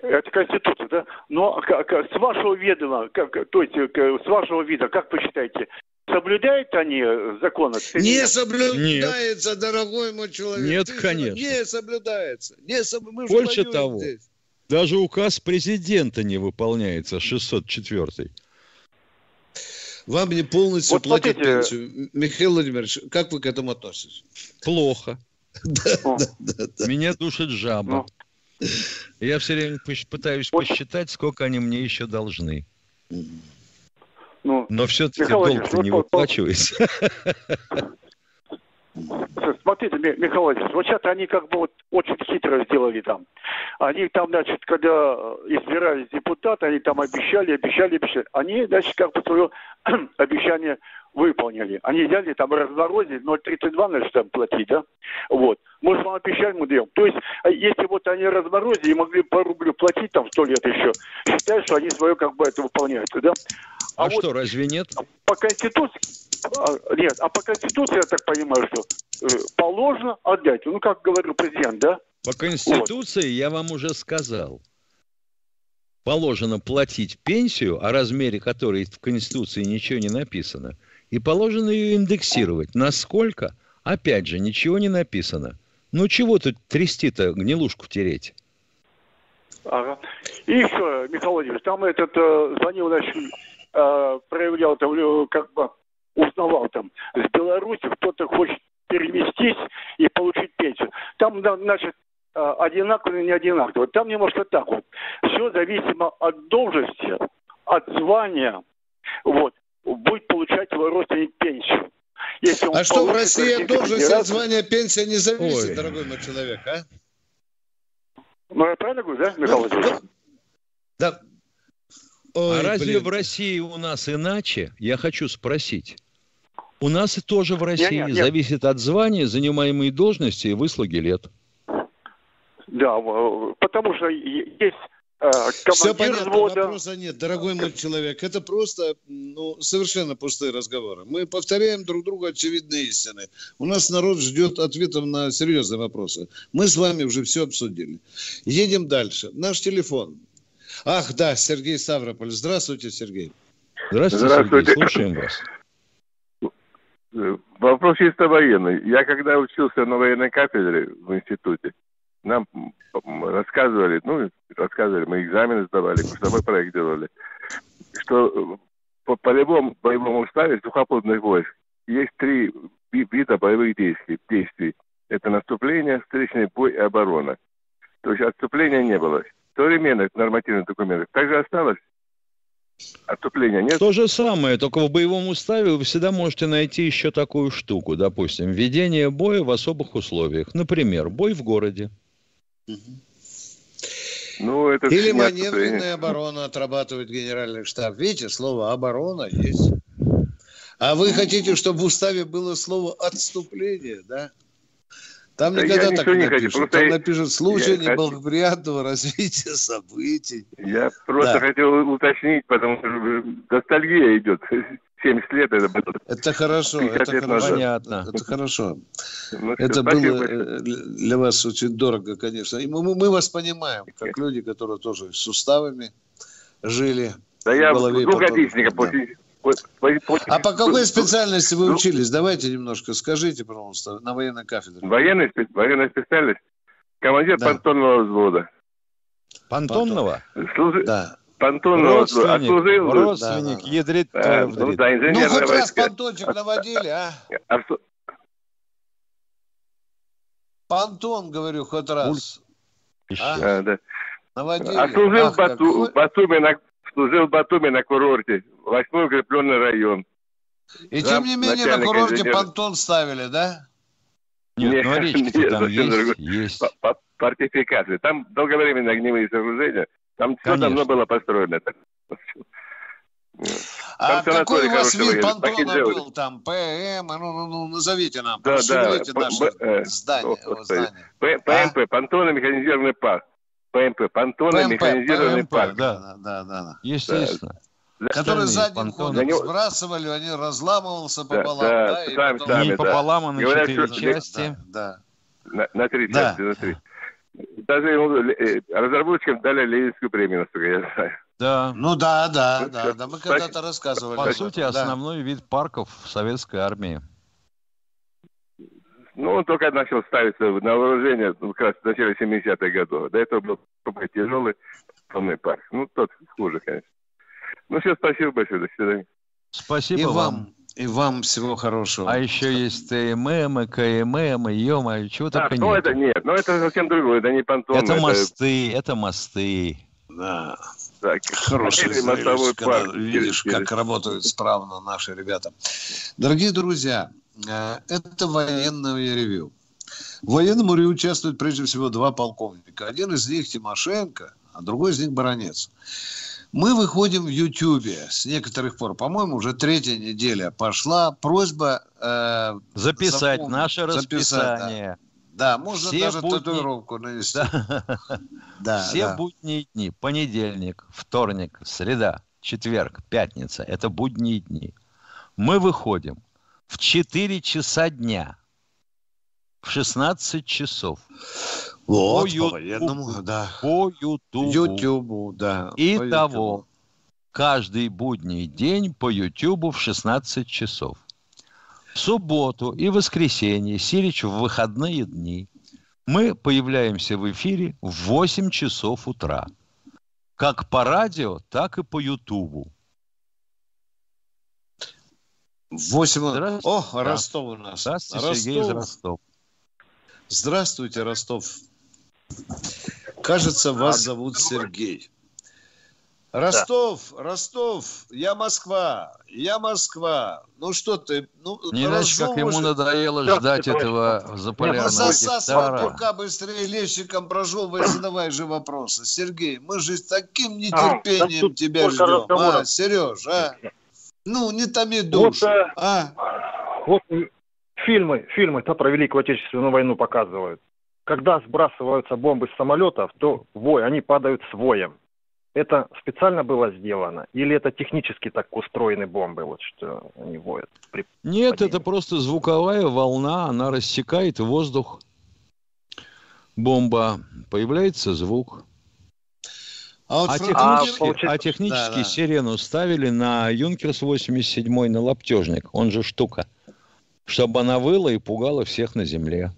это Конституция, да? Но как, с вашего ведома, как, то есть с вашего вида, как вы считаете, соблюдают они законы? Не соблюдается, Нет. дорогой мой человек. Нет, Ты конечно. Не соблюдается. Не соб... Мы Больше того, здесь. даже указ президента не выполняется, 604 вам не полностью вот платят смотрите... пенсию. Михаил Владимирович, как вы к этому относитесь? Плохо. (laughs) Меня душит жаба. Я все время пытаюсь посчитать, сколько они мне еще должны. Ну, Но все-таки долг не выплачивается. (laughs) Смотрите, Михаил Владимирович, вот сейчас они как бы вот очень хитро сделали там. Они там, значит, когда избирались депутаты, они там обещали, обещали, обещали. Они, значит, как бы свое (clears throat) обещание выполнили. Они взяли там разморозили, 0,32, значит, там платить, да? Вот. Может, вам обещали, мы даем. То есть, а если вот они разморозили и могли по рублю платить там сто лет еще, считаю, что они свое как бы это выполняют, да? А, а вот что, разве нет? По Конституции, а, нет, а по Конституции, я так понимаю, что э, положено отдать. Ну, как говорил президент, да? По Конституции вот. я вам уже сказал. Положено платить пенсию, о размере которой в Конституции ничего не написано. И положено ее индексировать. Насколько? Опять же, ничего не написано. Ну, чего тут трясти-то, гнилушку тереть? Ага. И еще, Михаил Владимирович, там этот э, звонил, значит, э, проявлял там, э, как бы узнавал там, с Беларуси кто-то хочет переместись и получить пенсию. Там, значит, э, одинаково или не одинаково. Там немножко так вот. Все зависимо от должности, от звания. Вот. Будет получать его родственник пенсию. Если а что, в России должность от звания пенсия не зависит, Ой. дорогой мой человек, а? Ну, я правильно говорю, да, Михаил ну, Владимирович? Да. Ой, а разве блин. в России у нас иначе? Я хочу спросить. У нас тоже в России нет, нет, нет. зависит от звания, занимаемой должности и выслуги лет. Да, потому что есть э, все понятно, взвода. вопроса нет, дорогой мой человек. Это просто ну, совершенно пустые разговоры. Мы повторяем друг другу очевидные истины. У нас народ ждет ответов на серьезные вопросы. Мы с вами уже все обсудили. Едем дальше. Наш телефон. Ах, да, Сергей Ставрополь. Здравствуйте, Сергей. Здравствуйте, Здравствуйте. Сергей. Слушаем вас. Вопрос чисто военный. Я когда учился на военной кафедре в институте, нам рассказывали, ну, рассказывали, мы экзамены сдавали, курсовой проект делали, что по, по любому боевому уставе сухопутных войск есть три вида боевых действий. действий. Это наступление, встречный бой и оборона. То есть отступления не было. В современных нормативных документах также осталось Отступления нет? То же самое, только в боевом уставе вы всегда можете найти еще такую штуку, допустим, ведение боя в особых условиях. Например, бой в городе. Ну, это Или маневренная оборона отрабатывает генеральный штаб. Видите, слово оборона есть. А вы хотите, чтобы в уставе было слово отступление, да? Там да никогда так не напишут. Хочу, Там напишут случай я неблагоприятного хочу... (laughs) развития событий. Я просто да. хотел уточнить, потому что ностальгия идет. (laughs) 70 лет это было. Это хорошо, это хорошо. Понятно. Это хорошо. Ну, это было э, для вас очень дорого, конечно. И мы, мы вас понимаем, как люди, которые тоже с суставами жили. Да я двухгодичника после а по какой специальности вы ну, учились? Давайте немножко скажите, пожалуйста, на военной кафедре. Военный, военная специальность? Командир да. понтонного взвода. Понтонного? Служи... Да. Понтонного взвода. Отслужил. Родственник, да, ядрит да, ну, да, Ну, хоть раз понтончик наводили, а? а Понтон, говорю, хоть раз. А? А, да. Наводили. Ах, Бату, как... Батуми на служил в Батуми на курорте, восьмой укрепленный район. И тем не менее на курорте инженер... понтон ставили, да? Нет, нет, ну, речки нет, там есть, есть. Фортификации. Там долговременные огневые сооружения. Там все Конечно. давно было построено. А какой у вас вид понтона был там? ПМ? Ну, ну, ну назовите нам. Да, да. наше э, здание. ПМП, а? понтонно механизированный парк. ПМП, понтонный ПМП, механизированный ПМП, парк. Да, да, да. Естественно. Да. Который задним ходом него... сбрасывали, они разламывался пополам. Да, да, да, сами, потом... сами, Не пополам, а на Говорят, четыре что... части. Да, да. На, на три да. части, на три. Даже ему, э, разработчикам дали Ленинскую премию, насколько я знаю. Да. Ну да, да, ну, да, да, мы когда-то рассказывали. По сути, да. основной вид парков в советской армии. Ну, он только начал ставиться на вооружение ну, как раз в начале 70-х годов. До этого был тяжелый полный парк. Ну, тот хуже, конечно. Ну, все, спасибо большое. До свидания. Спасибо и вам. вам. И вам всего хорошего. А еще есть ТММ, и КММ, и ё чего да, только ну, нет. это нет, ну это совсем другое, это не понтон. Это, это мосты, это мосты. Да. Так, Хороший зрелищ, когда парк. видишь, как работают справно наши ребята. Дорогие друзья, Э, это военное ревю. В военном ревю участвуют прежде всего два полковника. Один из них Тимошенко, а другой из них Баранец. Мы выходим в Ютьюбе с некоторых пор, по-моему, уже третья неделя пошла просьба э, записать запомнить, наше расписание. Да. да, можно Все даже будни... татуировку нанести. Да. (laughs) Да, Все да. будние дни. Понедельник, вторник, среда, четверг, пятница. Это будние дни. Мы выходим в 4 часа дня, в 16 часов. Вот, по, YouTube, по военному, да. По Ютубу. Ютубу, да. Итого, каждый будний день по Ютубу в 16 часов. В субботу и воскресенье, Сирич в выходные дни, мы появляемся в эфире в 8 часов утра. Как по радио, так и по Ютубу. Восемь... О, да. Ростов у нас. Здравствуйте, Ростов. Сергей из Ростов. Здравствуйте, Ростов. Кажется, вас зовут Сергей. Ростов, да. Ростов, я Москва, я Москва. Ну что ты? Ну, Не иначе, как ему надоело ждать этого заполярного гектара. пока быстрее лещиком прошел, задавай же вопросы. Сергей, мы же с таким а, нетерпением а, тебя ждем. А, Сереж, а? Ну, не томи душ. Вот, э, а? вот фильмы, фильмы-то про Великую Отечественную войну показывают. Когда сбрасываются бомбы с самолетов, то вой, они падают с воем. Это специально было сделано? Или это технически так устроены бомбы, вот что они воют? При Нет, падении? это просто звуковая волна, она рассекает воздух. Бомба, появляется звук. А, вот а, технически, а, а технически да, да. сирену ставили на Юнкерс 87 на лаптежник, он же штука, чтобы она выла и пугала всех на земле.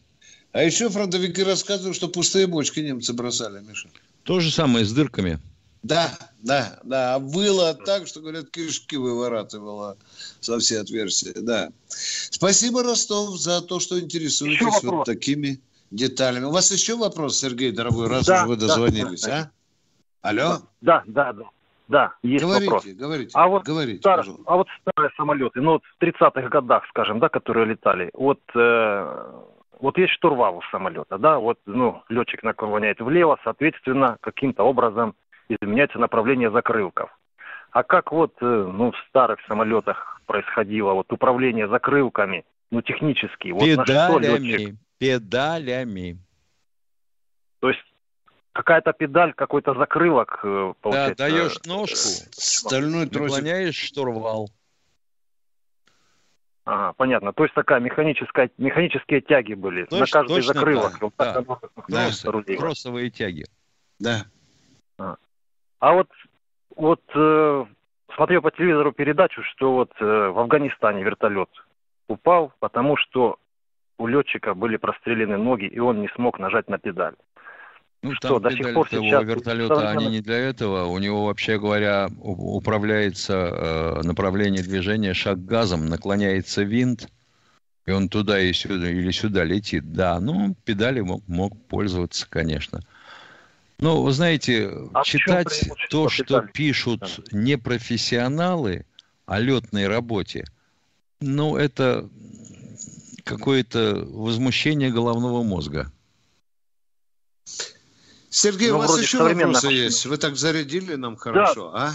А еще фронтовики рассказывают, что пустые бочки немцы бросали, Миша. То же самое с дырками. Да, да, да. Было так, что, говорят, кишки выворачивало со все отверстия. Да. Спасибо, Ростов, за то, что интересуетесь вот такими деталями. У вас еще вопрос, Сергей, дорогой, раз да, уже вы дозвонились, да, а? Алло? Да, да, да. Да, есть говорите, вопрос. Говорите, а вот говорите, стар, А вот старые самолеты, ну вот в 30-х годах, скажем, да, которые летали, вот э, вот есть штурвал у самолета, да, вот, ну, летчик наклоняет влево, соответственно, каким-то образом изменяется направление закрылков. А как вот, э, ну, в старых самолетах происходило вот управление закрылками, ну, технически? Вот педалями, летчик... педалями. То есть какая-то педаль, какой-то закрылок, э, получается. Да, даешь ножку, стальной тросик. наклоняешь штурвал. Ага, понятно. То есть такая механическая, механические тяги были точно, на каждый точно закрылок. Так, да. да. Кросс, кроссовые тяги. Да. А, а вот, вот э, смотрел по телевизору передачу, что вот э, в Афганистане вертолет упал, потому что у летчика были прострелены ноги, и он не смог нажать на педаль. Ну, что, там до сих пор сейчас... вертолета, они не для этого. У него, вообще говоря, управляется э, направление движения шаг газом, наклоняется винт, и он туда и сюда, или сюда летит. Да, ну, педали мог, мог пользоваться, конечно. Но, вы знаете, а читать то, что пишут да. непрофессионалы о летной работе, ну, это какое-то возмущение головного мозга. Сергей, ну, у вас еще вопросы есть? Вы так зарядили нам хорошо, да. а?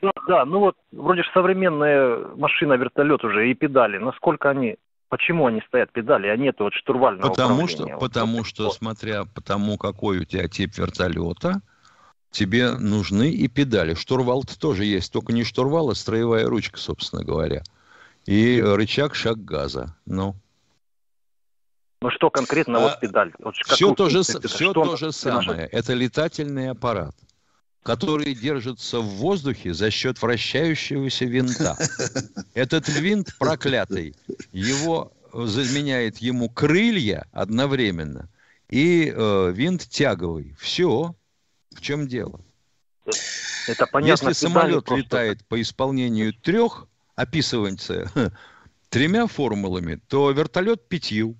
Да, да, ну вот вроде же современная машина, вертолет уже и педали. Насколько они, почему они стоят педали, а нет вот штурвального потому Что, вот потому что, вот. смотря по тому, какой у тебя тип вертолета, тебе нужны и педали. Штурвал-то тоже есть, только не штурвал, а строевая ручка, собственно говоря. И рычаг шаг газа. Ну. Ну что конкретно а, вот педаль? Вот все то же, все то же самое. Это летательный аппарат, который держится в воздухе за счет вращающегося винта. (laughs) Этот винт проклятый, его заменяет ему крылья одновременно и э, винт тяговый. Все. В чем дело? Это понятно. Если самолет просто... летает по исполнению трех, описывается (laughs) тремя формулами, то вертолет пятью.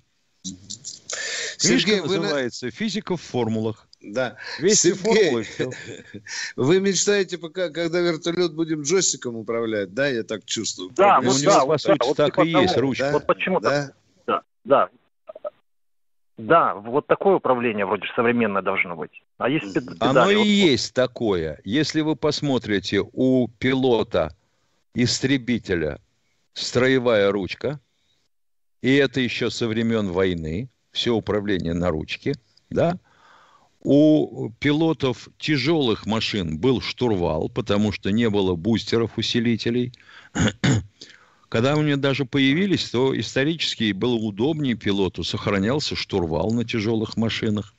Сергей, Книжка вы называется «Физика в формулах». Да. Весь Сергей, (laughs) вы мечтаете, пока, когда вертолет будем джойстиком управлять, да, я так чувствую? Да, ну, у него, да, по сути, да, так вот и есть ручка. Да? Вот почему-то, да? да, да. Да, вот такое управление вроде современное должно быть. А есть педали. Оно и вот. есть такое. Если вы посмотрите, у пилота истребителя строевая ручка, и это еще со времен войны, все управление на ручке, да, у пилотов тяжелых машин был штурвал, потому что не было бустеров, усилителей. (clears throat) Когда у него даже появились, то исторически было удобнее пилоту, сохранялся штурвал на тяжелых машинах.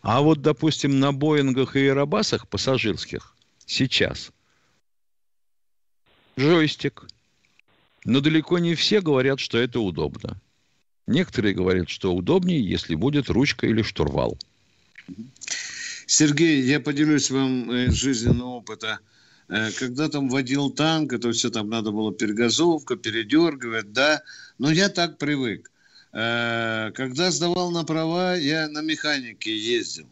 А вот, допустим, на Боингах и Аэробасах пассажирских сейчас джойстик – но далеко не все говорят, что это удобно. Некоторые говорят, что удобнее, если будет ручка или штурвал. Сергей, я поделюсь вам э, жизненного опыта. Э, когда там водил танк, это все там надо было перегазовка, передергивать, да. Но я так привык. Э, когда сдавал на права, я на механике ездил.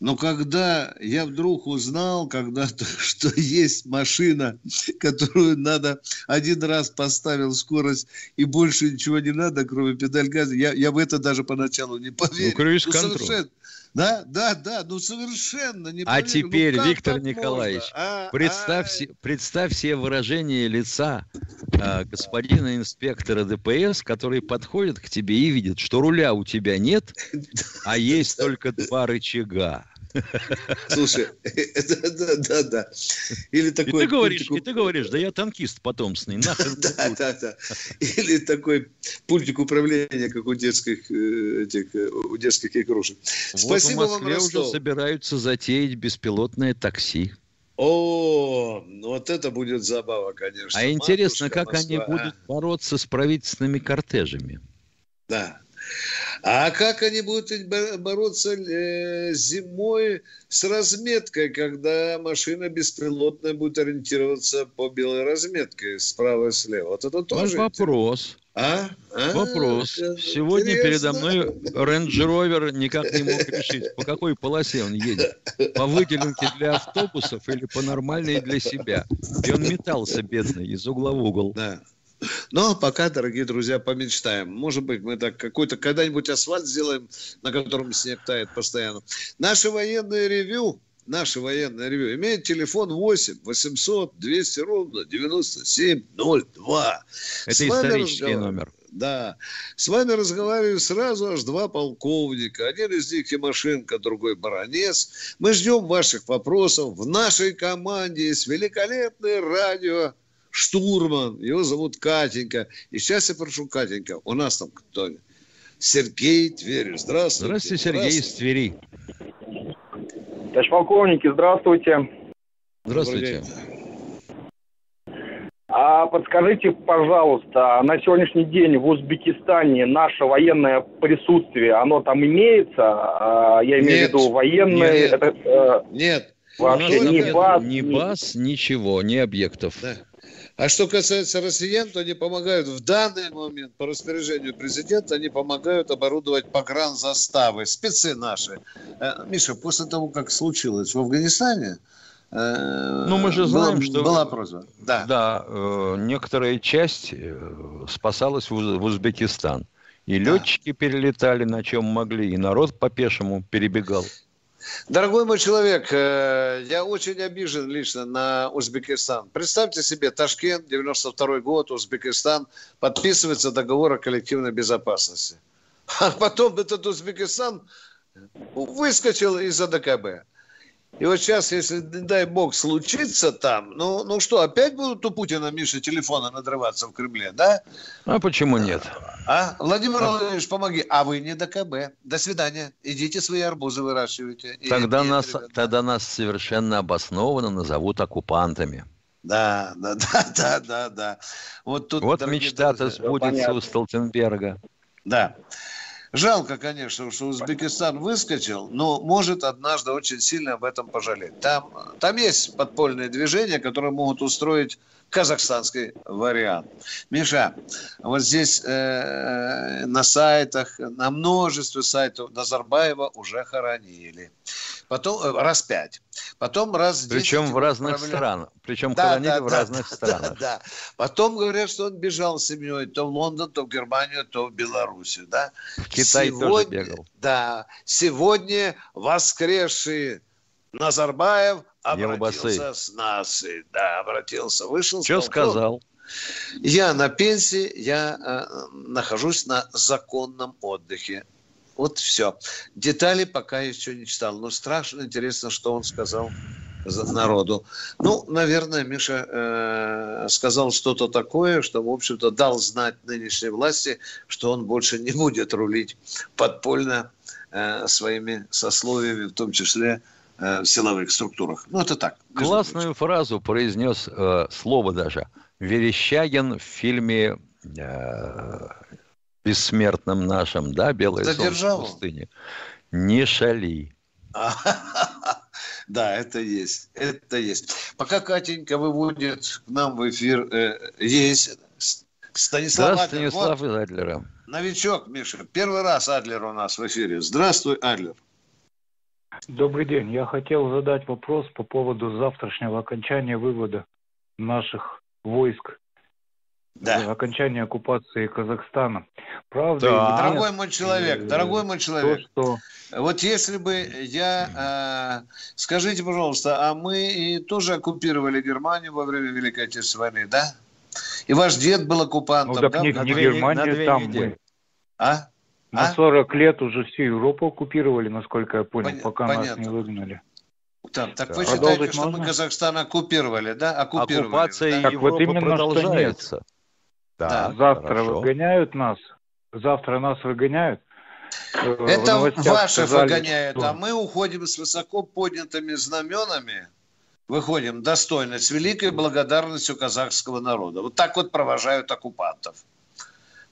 Но когда я вдруг узнал когда-то, (laughs) что есть машина, которую надо один раз поставил скорость и больше ничего не надо, кроме педаль газа, я, я в это даже поначалу не поверил. Ну, круиз-контроль. Да, да, да, ну совершенно не А поверю. теперь, ну, Виктор Николаевич, а, представь, а... представь себе выражение лица а, господина инспектора ДПС, который подходит к тебе и видит, что руля у тебя нет, а есть (laughs) только два рычага. Слушай, (laughs) да, да, да, да. Или такой... И ты говоришь, пультик... и ты говоришь, да я танкист потомственный, (laughs) нахрен Да, да, да. Или такой пультик управления, как у детских, э, этих, э, у детских игрушек. Вот Спасибо в Москве вам, уже собираются затеять беспилотное такси. О, ну вот это будет забава, конечно. А интересно, как Москва. они будут бороться с правительственными кортежами? Да. А как они будут бороться э, зимой с разметкой, когда машина беспилотная будет ориентироваться по белой разметке справа и слева? Вот это тоже вопрос. А? а? Вопрос. Сегодня Интересно. передо мной Range Rover никак не мог решить, по какой полосе он едет. По выделенке для автобусов или по нормальной для себя. И он метался, бедный, из угла в угол. Да. Но пока, дорогие друзья, помечтаем. Может быть, мы так какой-то когда-нибудь асфальт сделаем, на котором снег тает постоянно. Наше военное ревю, наше военное ревю имеет телефон 8 800 200 ровно 9702. Это С исторический номер. Да. С вами разговариваю сразу аж два полковника. Один из них Тимошенко, другой Баронец. Мы ждем ваших вопросов. В нашей команде есть великолепное радио штурман, его зовут Катенька. И сейчас я прошу, Катенька, у нас там кто? Сергей Тверь. Здравствуйте. Здравствуйте, Сергей из Твери. Товарищ полковники, здравствуйте. Здравствуйте. А подскажите, пожалуйста, на сегодняшний день в Узбекистане наше военное присутствие, оно там имеется? А, я имею нет, в виду военное... Нет, это, э, нет. Вообще ни баз, ни баз, ничего, ни объектов. Да. А что касается россиян, то они помогают в данный момент по распоряжению президента, они помогают оборудовать погранзаставы, спецы наши. Э, Миша, после того, как случилось в Афганистане, э, ну, мы же знаем, была, что... Была просьба. Да, да э, некоторая часть спасалась в, в Узбекистан. И да. летчики перелетали на чем могли, и народ по пешему перебегал. Дорогой мой человек, э, я очень обижен лично на Узбекистан. Представьте себе, Ташкент, 92 год, Узбекистан, подписывается договор о коллективной безопасности. (laughs) А потом этот Узбекистан выскочил из АДКБ. И вот сейчас, если, не дай бог, случится там, ну, ну что, опять будут у Путина, Миша, телефоны надрываться в Кремле, да? А почему нет? А? Владимир а... Владимирович, помоги. А вы не ДКБ. До свидания. Идите свои арбузы выращивайте. Тогда, нас, тогда нас совершенно обоснованно назовут оккупантами. Да, да, (laughs) да, да, да, да. Вот, тут, вот мечта-то сбудется у Столтенберга. Да. Жалко, конечно, что Узбекистан выскочил, но может однажды очень сильно об этом пожалеть. Там, там есть подпольные движения, которые могут устроить казахстанский вариант. Миша, вот здесь э, на сайтах, на множестве сайтов Назарбаева уже хоронили. Потом э, раз пять. Потом раз десять. Причем в разных управля... странах. Причем да, хоронили да, в да, разных да, странах. Да, да. Потом говорят, что он бежал с семьей то в Лондон, то в Германию, то в Белоруссию. Да? В Китай Сегодня, тоже бегал. Да. Сегодня воскресший Назарбаев обратился с нацией. Да, обратился, вышел. Что сказал? Я на пенсии, я э, нахожусь на законном отдыхе. Вот все. Детали пока еще не читал. Но страшно интересно, что он сказал народу. Ну, наверное, Миша э, сказал что-то такое, что, в общем-то, дал знать нынешней власти, что он больше не будет рулить подпольно э, своими сословиями, в том числе в силовых структурах. Ну, это так. Классную фразу произнес, э, слово даже, Верещагин в фильме э, бессмертном нашем, да, «Белое Задержал. солнце пустыни». Не шали. (laughs) Да, это есть, это есть. Пока Катенька выводит к нам в эфир, э, есть Станислав да, Адлер. Станислав вот. Адлера. Новичок, Миша. Первый раз Адлер у нас в эфире. Здравствуй, Адлер. Добрый день. Я хотел задать вопрос по поводу завтрашнего окончания вывода наших войск да. окончания оккупации Казахстана. Правда? Да. Дорогой мой человек, э, дорогой мой человек. То, что... Вот если бы я... Э, скажите, пожалуйста, а мы тоже оккупировали Германию во время Великой Отечественной войны, да? И ваш дед был оккупантом, ну, так да? Не, не Германия, там мы. А? На а? 40 лет уже всю Европу оккупировали, насколько я понял, Пон... пока Понятно. нас не выгнали. Так, так вы считаете, что мы Казахстан оккупировали, да? Оккупировали, Оккупация да? Европы вот продолжается. Да, завтра хорошо. выгоняют нас. Завтра нас выгоняют. Э, Это ваши сказали, выгоняют, что... а мы уходим с высоко поднятыми знаменами, выходим достойно, с великой благодарностью казахского народа. Вот так вот провожают оккупантов.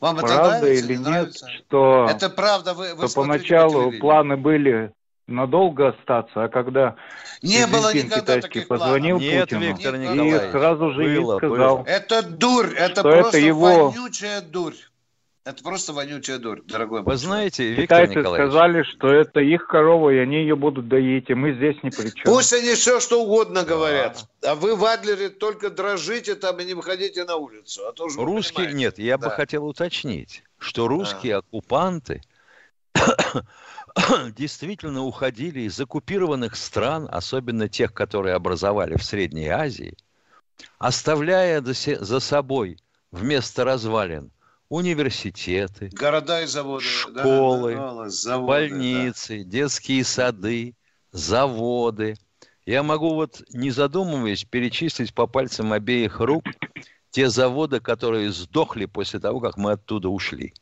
Вам правда это нравится? или не нет, что, это правда, вы, вы что поначалу планы были надолго остаться, а когда не было никогда таких позвонил планов. Путину Нет, Виктор Николаевич, и сразу же было, сказал, было. это дурь, это просто это его... вонючая дурь. Это просто вонючая дурь, дорогой Вы знаете, Виктор Китайцы Николаевич... сказали, что это их корова, и они ее будут доить, и мы здесь ни при чем. Пусть они все, что угодно говорят. А вы в Адлере только дрожите там и не выходите на улицу. А то русские, нет, я да. бы хотел уточнить, что русские да. оккупанты (coughs) действительно уходили из оккупированных стран, особенно тех, которые образовали в Средней Азии, оставляя за собой вместо развалин университеты, города и заводы, школы, да, да, заводы, больницы, да. детские сады, заводы. Я могу вот, не задумываясь, перечислить по пальцам обеих рук те заводы, которые сдохли после того, как мы оттуда ушли.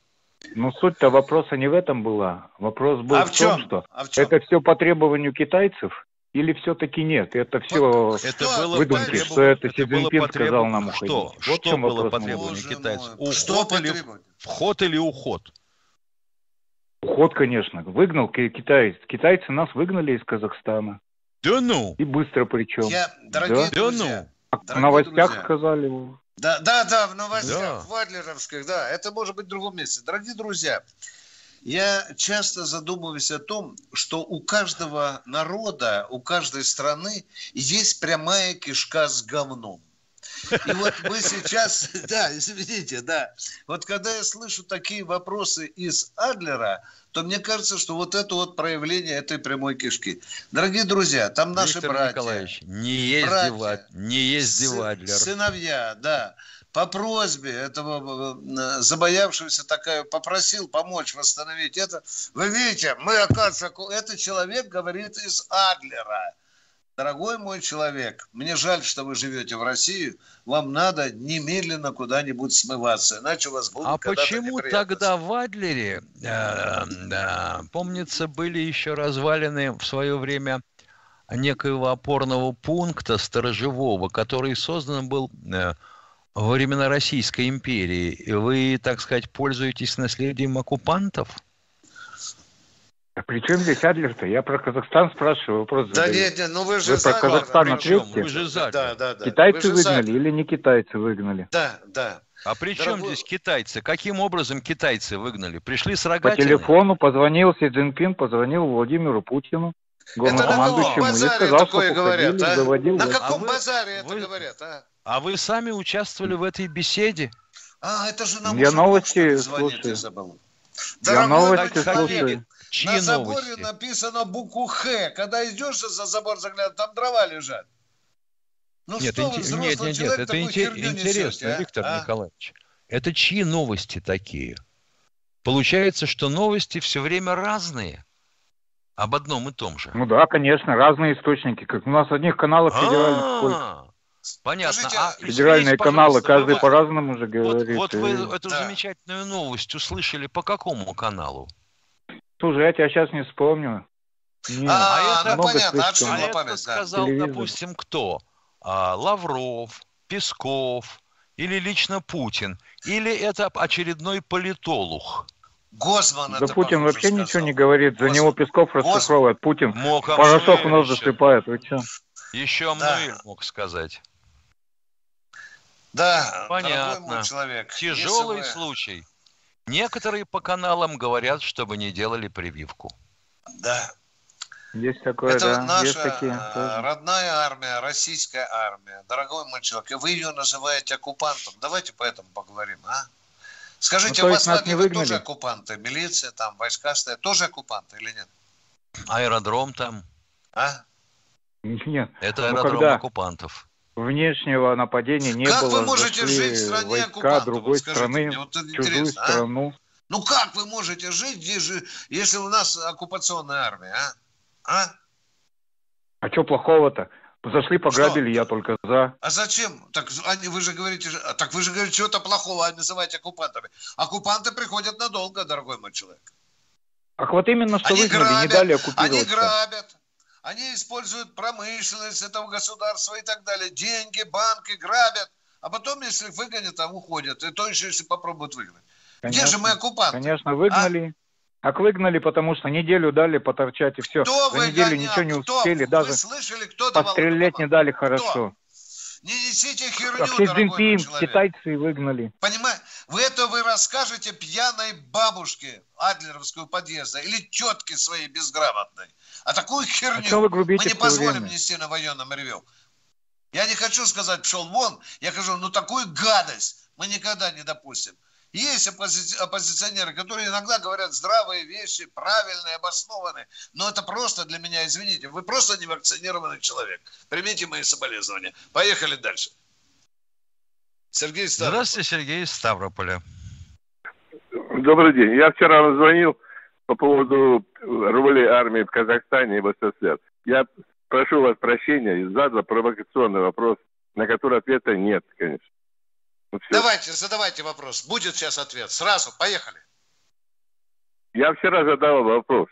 Ну, суть-то вопроса не в этом была. Вопрос был а в, в том, что а в это все по требованию китайцев или все-таки нет? Это все это было выдумки, что это Си Цзиньпин сказал нам уходить. Что? Вот что было по требованию китайцев? Уход что или, вход или уход? Уход, конечно. Выгнал китайцы. Китайцы нас выгнали из Казахстана. Да ну! И быстро причем. Я, дорогие да? друзья, да ну! В новостях друзья. сказали. Да, да, да, в новостях, да. в Адлеровских, да. Это может быть в другом месте. Дорогие друзья, я часто задумываюсь о том, что у каждого народа, у каждой страны есть прямая кишка с говном. И вот мы сейчас, (laughs) да, извините, да, вот когда я слышу такие вопросы из Адлера, то мне кажется, что вот это вот проявление этой прямой кишки. Дорогие друзья, там наши Виктор братья. Николаевич, не есть братья, Дива, не есть Дивадлер. Сыновья, да. По просьбе этого э, забоявшегося такая попросил помочь восстановить это. Вы видите, мы, оказывается, этот человек говорит из Адлера. Дорогой мой человек, мне жаль, что вы живете в России, вам надо немедленно куда-нибудь смываться, иначе у вас будут А почему тогда в Адлере, э, э, помнится, были еще развалины в свое время некоего опорного пункта сторожевого, который создан был э, во времена Российской империи, вы, так сказать, пользуетесь наследием оккупантов? А при чем здесь Адлер-то? Я про Казахстан спрашиваю, вопрос Да нет, нет, ну вы же вы за про Казахстан ответьте. Вы же за. Да, да, да. Китайцы выгнали или не китайцы выгнали? Да, да. А при чем Дорогой... здесь китайцы? Каким образом китайцы выгнали? Пришли с рогатиной? По телефону позвонил Си Цзиньпин, позвонил Владимиру Путину. Это на каком базаре сказал, такое говорят, а? Заводил, на каком а базаре вы, это говорят, а? А вы сами участвовали в этой беседе? А, это же нам Я новости слушаю. Я новости слушаю. Чьи на заборе новости? написано букву Х. Когда идешь за забор заглядывать, там дрова лежат. Ну нет, что вы, нет, нет, нет, это интер- интересно, а? Виктор а? Николаевич. Это чьи новости такие? Получается, что новости все время разные. Об одном и том же. Ну да, конечно, разные источники. Как у нас одних каналов федеральных сколько? Понятно. А Федеральные каналы, каждый по-разному же говорит. Вот, вот вы эту замечательную новость услышали по какому каналу? Слушай, я тебя сейчас не вспомню. Нет, а, а это, ну, понятно, а это память, сказал, Телевизор. допустим, кто? А, Лавров, Песков или лично Путин? Или это очередной политолог? Госман да Путин вообще сказал. ничего не говорит, за него Песков расшифровывает, Путин мог порошок в нос засыпает, вы что? Еще да. мог сказать. Да, понятно. человек. Тяжелый Если случай. Некоторые по каналам говорят, чтобы не делали прививку. Да. Есть такое, Это да. наша есть такие, э, тоже. родная армия, российская армия. Дорогой мой человек, и вы ее называете оккупантом. Давайте по этому поговорим, а? Скажите, ну, у вас не выгнали? тоже оккупанты? Милиция там, войска стоят, тоже оккупанты или нет? Аэродром там. А? Нет. Это ну, аэродром когда оккупантов. Внешнего нападения не как было. Как вы можете жить в стране войска оккупантов? другой страны, мне, вот чужую а? страну. Ну как вы можете жить, если у нас оккупационная армия, а? А? А что плохого-то? Зашли, пограбили, что? я только за. А зачем? Так вы же говорите, так вы же говорите, что-то плохого, а называете оккупантами. Оккупанты приходят надолго, дорогой мой человек. Ах, вот именно что они выгнали, грабят, не дали оккупировать. Они грабят, они используют промышленность этого государства и так далее. Деньги, банки грабят. А потом, если выгонят, там уходят. И то еще, если попробуют выгнать. Конечно, Где же мы оккупанты? Конечно, выгнали. А? Как выгнали, потому что неделю дали поторчать и все. Кто За неделю ничего не успели, кто? даже слышали, кто пострелять не дали хорошо. Кто? Не несите херню, а Си китайцы выгнали. Понимаете, вы это вы расскажете пьяной бабушке Адлеровскую подъезда или тетке своей безграмотной. А такую херню а мы не позволим время? нести на военном ревю. Я не хочу сказать, пшел вон, я скажу, ну такую гадость мы никогда не допустим. Есть оппози- оппозиционеры, которые иногда говорят здравые вещи, правильные, обоснованные. Но это просто для меня, извините, вы просто не вакцинированный человек. Примите мои соболезнования. Поехали дальше. Сергей Ставрополь. Здравствуйте, Сергей из Ставрополя. Добрый день. Я вчера звонил по поводу роли армии в Казахстане и в СССР. Я прошу вас прощения и задал провокационный вопрос, на который ответа нет, конечно. Ну, Давайте, задавайте вопрос. Будет сейчас ответ. Сразу, поехали. Я вчера задал вопрос.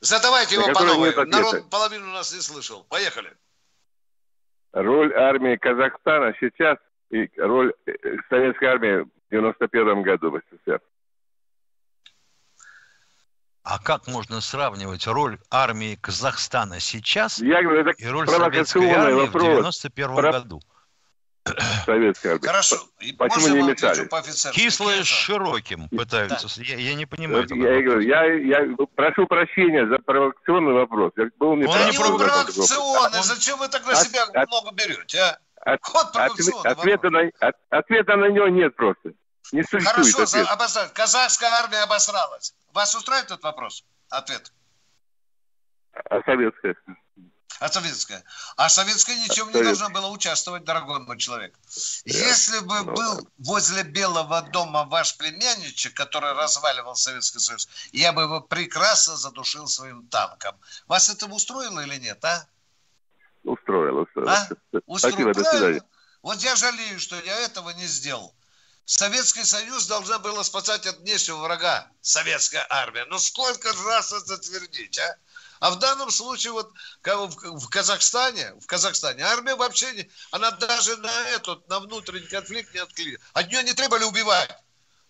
Задавайте его по новой. Народ половину нас не слышал. Поехали. Роль армии Казахстана сейчас и роль э, советской армии в 91 году в СССР. А как можно сравнивать роль армии Казахстана сейчас Я говорю, это и роль советской армии вопрос. в 91 Про... году? Советская армия. Хорошо. Почему не мешали? Кислое с широким пытаются. Да. Я, я не понимаю. Вот я, говорю, я, я прошу прощения за провокационный вопрос. Я был не Он не провокационный. Зачем вы так на себя от, много берете, а? От, от, ответа, на, от, ответа на него нет просто. Не существует Хорошо, обосрать. Казахская армия обосралась. Вас устраивает этот вопрос? Ответ. А советская? А советская? А советская ничем не должна была участвовать, дорогой мой человек. Если бы ну был возле Белого дома ваш племянничек, который разваливал Советский Союз, я бы его прекрасно задушил своим танком. Вас это устроило или нет, а? Устроило, устроило. А? Устроило, Спасибо, Вот я жалею, что я этого не сделал. Советский Союз должна была спасать от внешнего врага, советская армия. Ну сколько раз это твердить, а? А в данном случае вот в Казахстане, в Казахстане армия вообще не, она даже на этот, на внутренний конфликт не откликнулась. От нее не требовали убивать.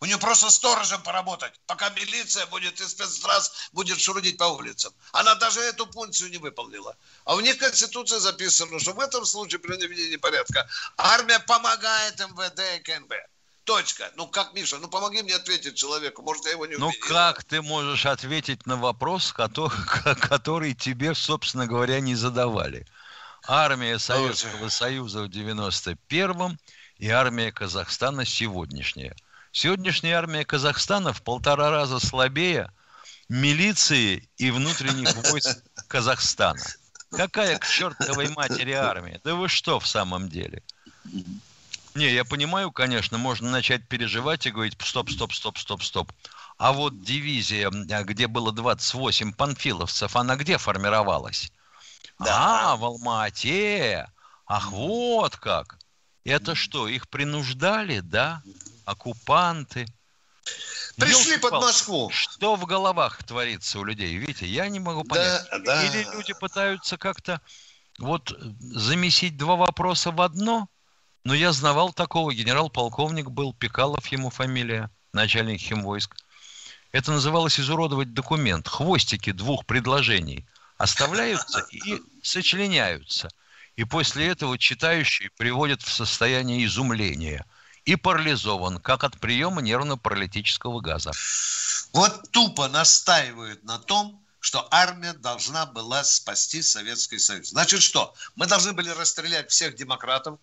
У нее просто сторожем поработать, пока милиция будет и спецназ будет шурудить по улицам. Она даже эту функцию не выполнила. А у них в Конституции записано, что в этом случае при наведении порядка армия помогает МВД и КНБ. Точка. Ну как, Миша, ну помоги мне ответить человеку, может, я его не ну, увидел. Ну как ты можешь ответить на вопрос, который, который тебе, собственно говоря, не задавали? Армия Советского Союза в 91-м и армия Казахстана сегодняшняя. Сегодняшняя армия Казахстана в полтора раза слабее милиции и внутренних (laughs) войск Казахстана. Какая к чертовой матери армия? Да вы что в самом деле? Не, я понимаю, конечно, можно начать переживать и говорить, стоп, стоп, стоп, стоп, стоп. А вот дивизия, а, где было 28 панфиловцев, она где формировалась? Да. А, в Алма-Ате. Ах, вот как. Это что, их принуждали, да? Оккупанты. Пришли под Москву. Что в головах творится у людей? Видите, я не могу понять. Да, да. Или люди пытаются как-то вот замесить два вопроса в одно – но я знавал такого, генерал-полковник был, Пикалов ему фамилия, начальник химвойск. Это называлось изуродовать документ. Хвостики двух предложений оставляются и сочленяются. И после этого читающий приводит в состояние изумления и парализован, как от приема нервно-паралитического газа. Вот тупо настаивают на том, что армия должна была спасти Советский Союз. Значит что? Мы должны были расстрелять всех демократов,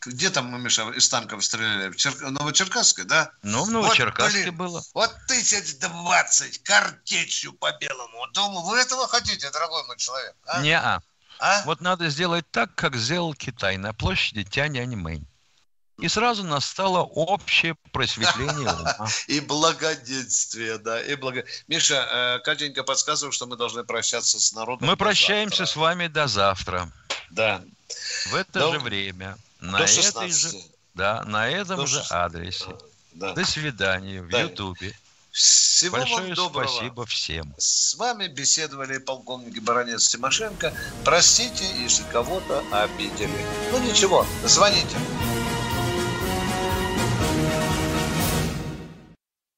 где там мы, Миша, из танков стреляли? В Чер... Новочеркасске, да? Ну, в Новочеркасске вот, было. Вот тысяч двадцать картечью по белому. Думаю, вы этого хотите, дорогой мой человек? А? Не-а. А? Вот надо сделать так, как сделал Китай на площади Тяньаньмэнь. И сразу настало общее просветление (laughs) ума. И благоденствие, да. И благо... Миша, э, Катенька подсказывает, что мы должны прощаться с народом. Мы прощаемся завтра. с вами до завтра. Да. В это Но... же время. На этой же, да, на этом до же 16. адресе. Да. До свидания в да. Ютубе. Всего Большое вам доброго. спасибо всем. С вами беседовали полковник Баранец Тимошенко. Простите, если кого-то обидели. Ну ничего, звоните.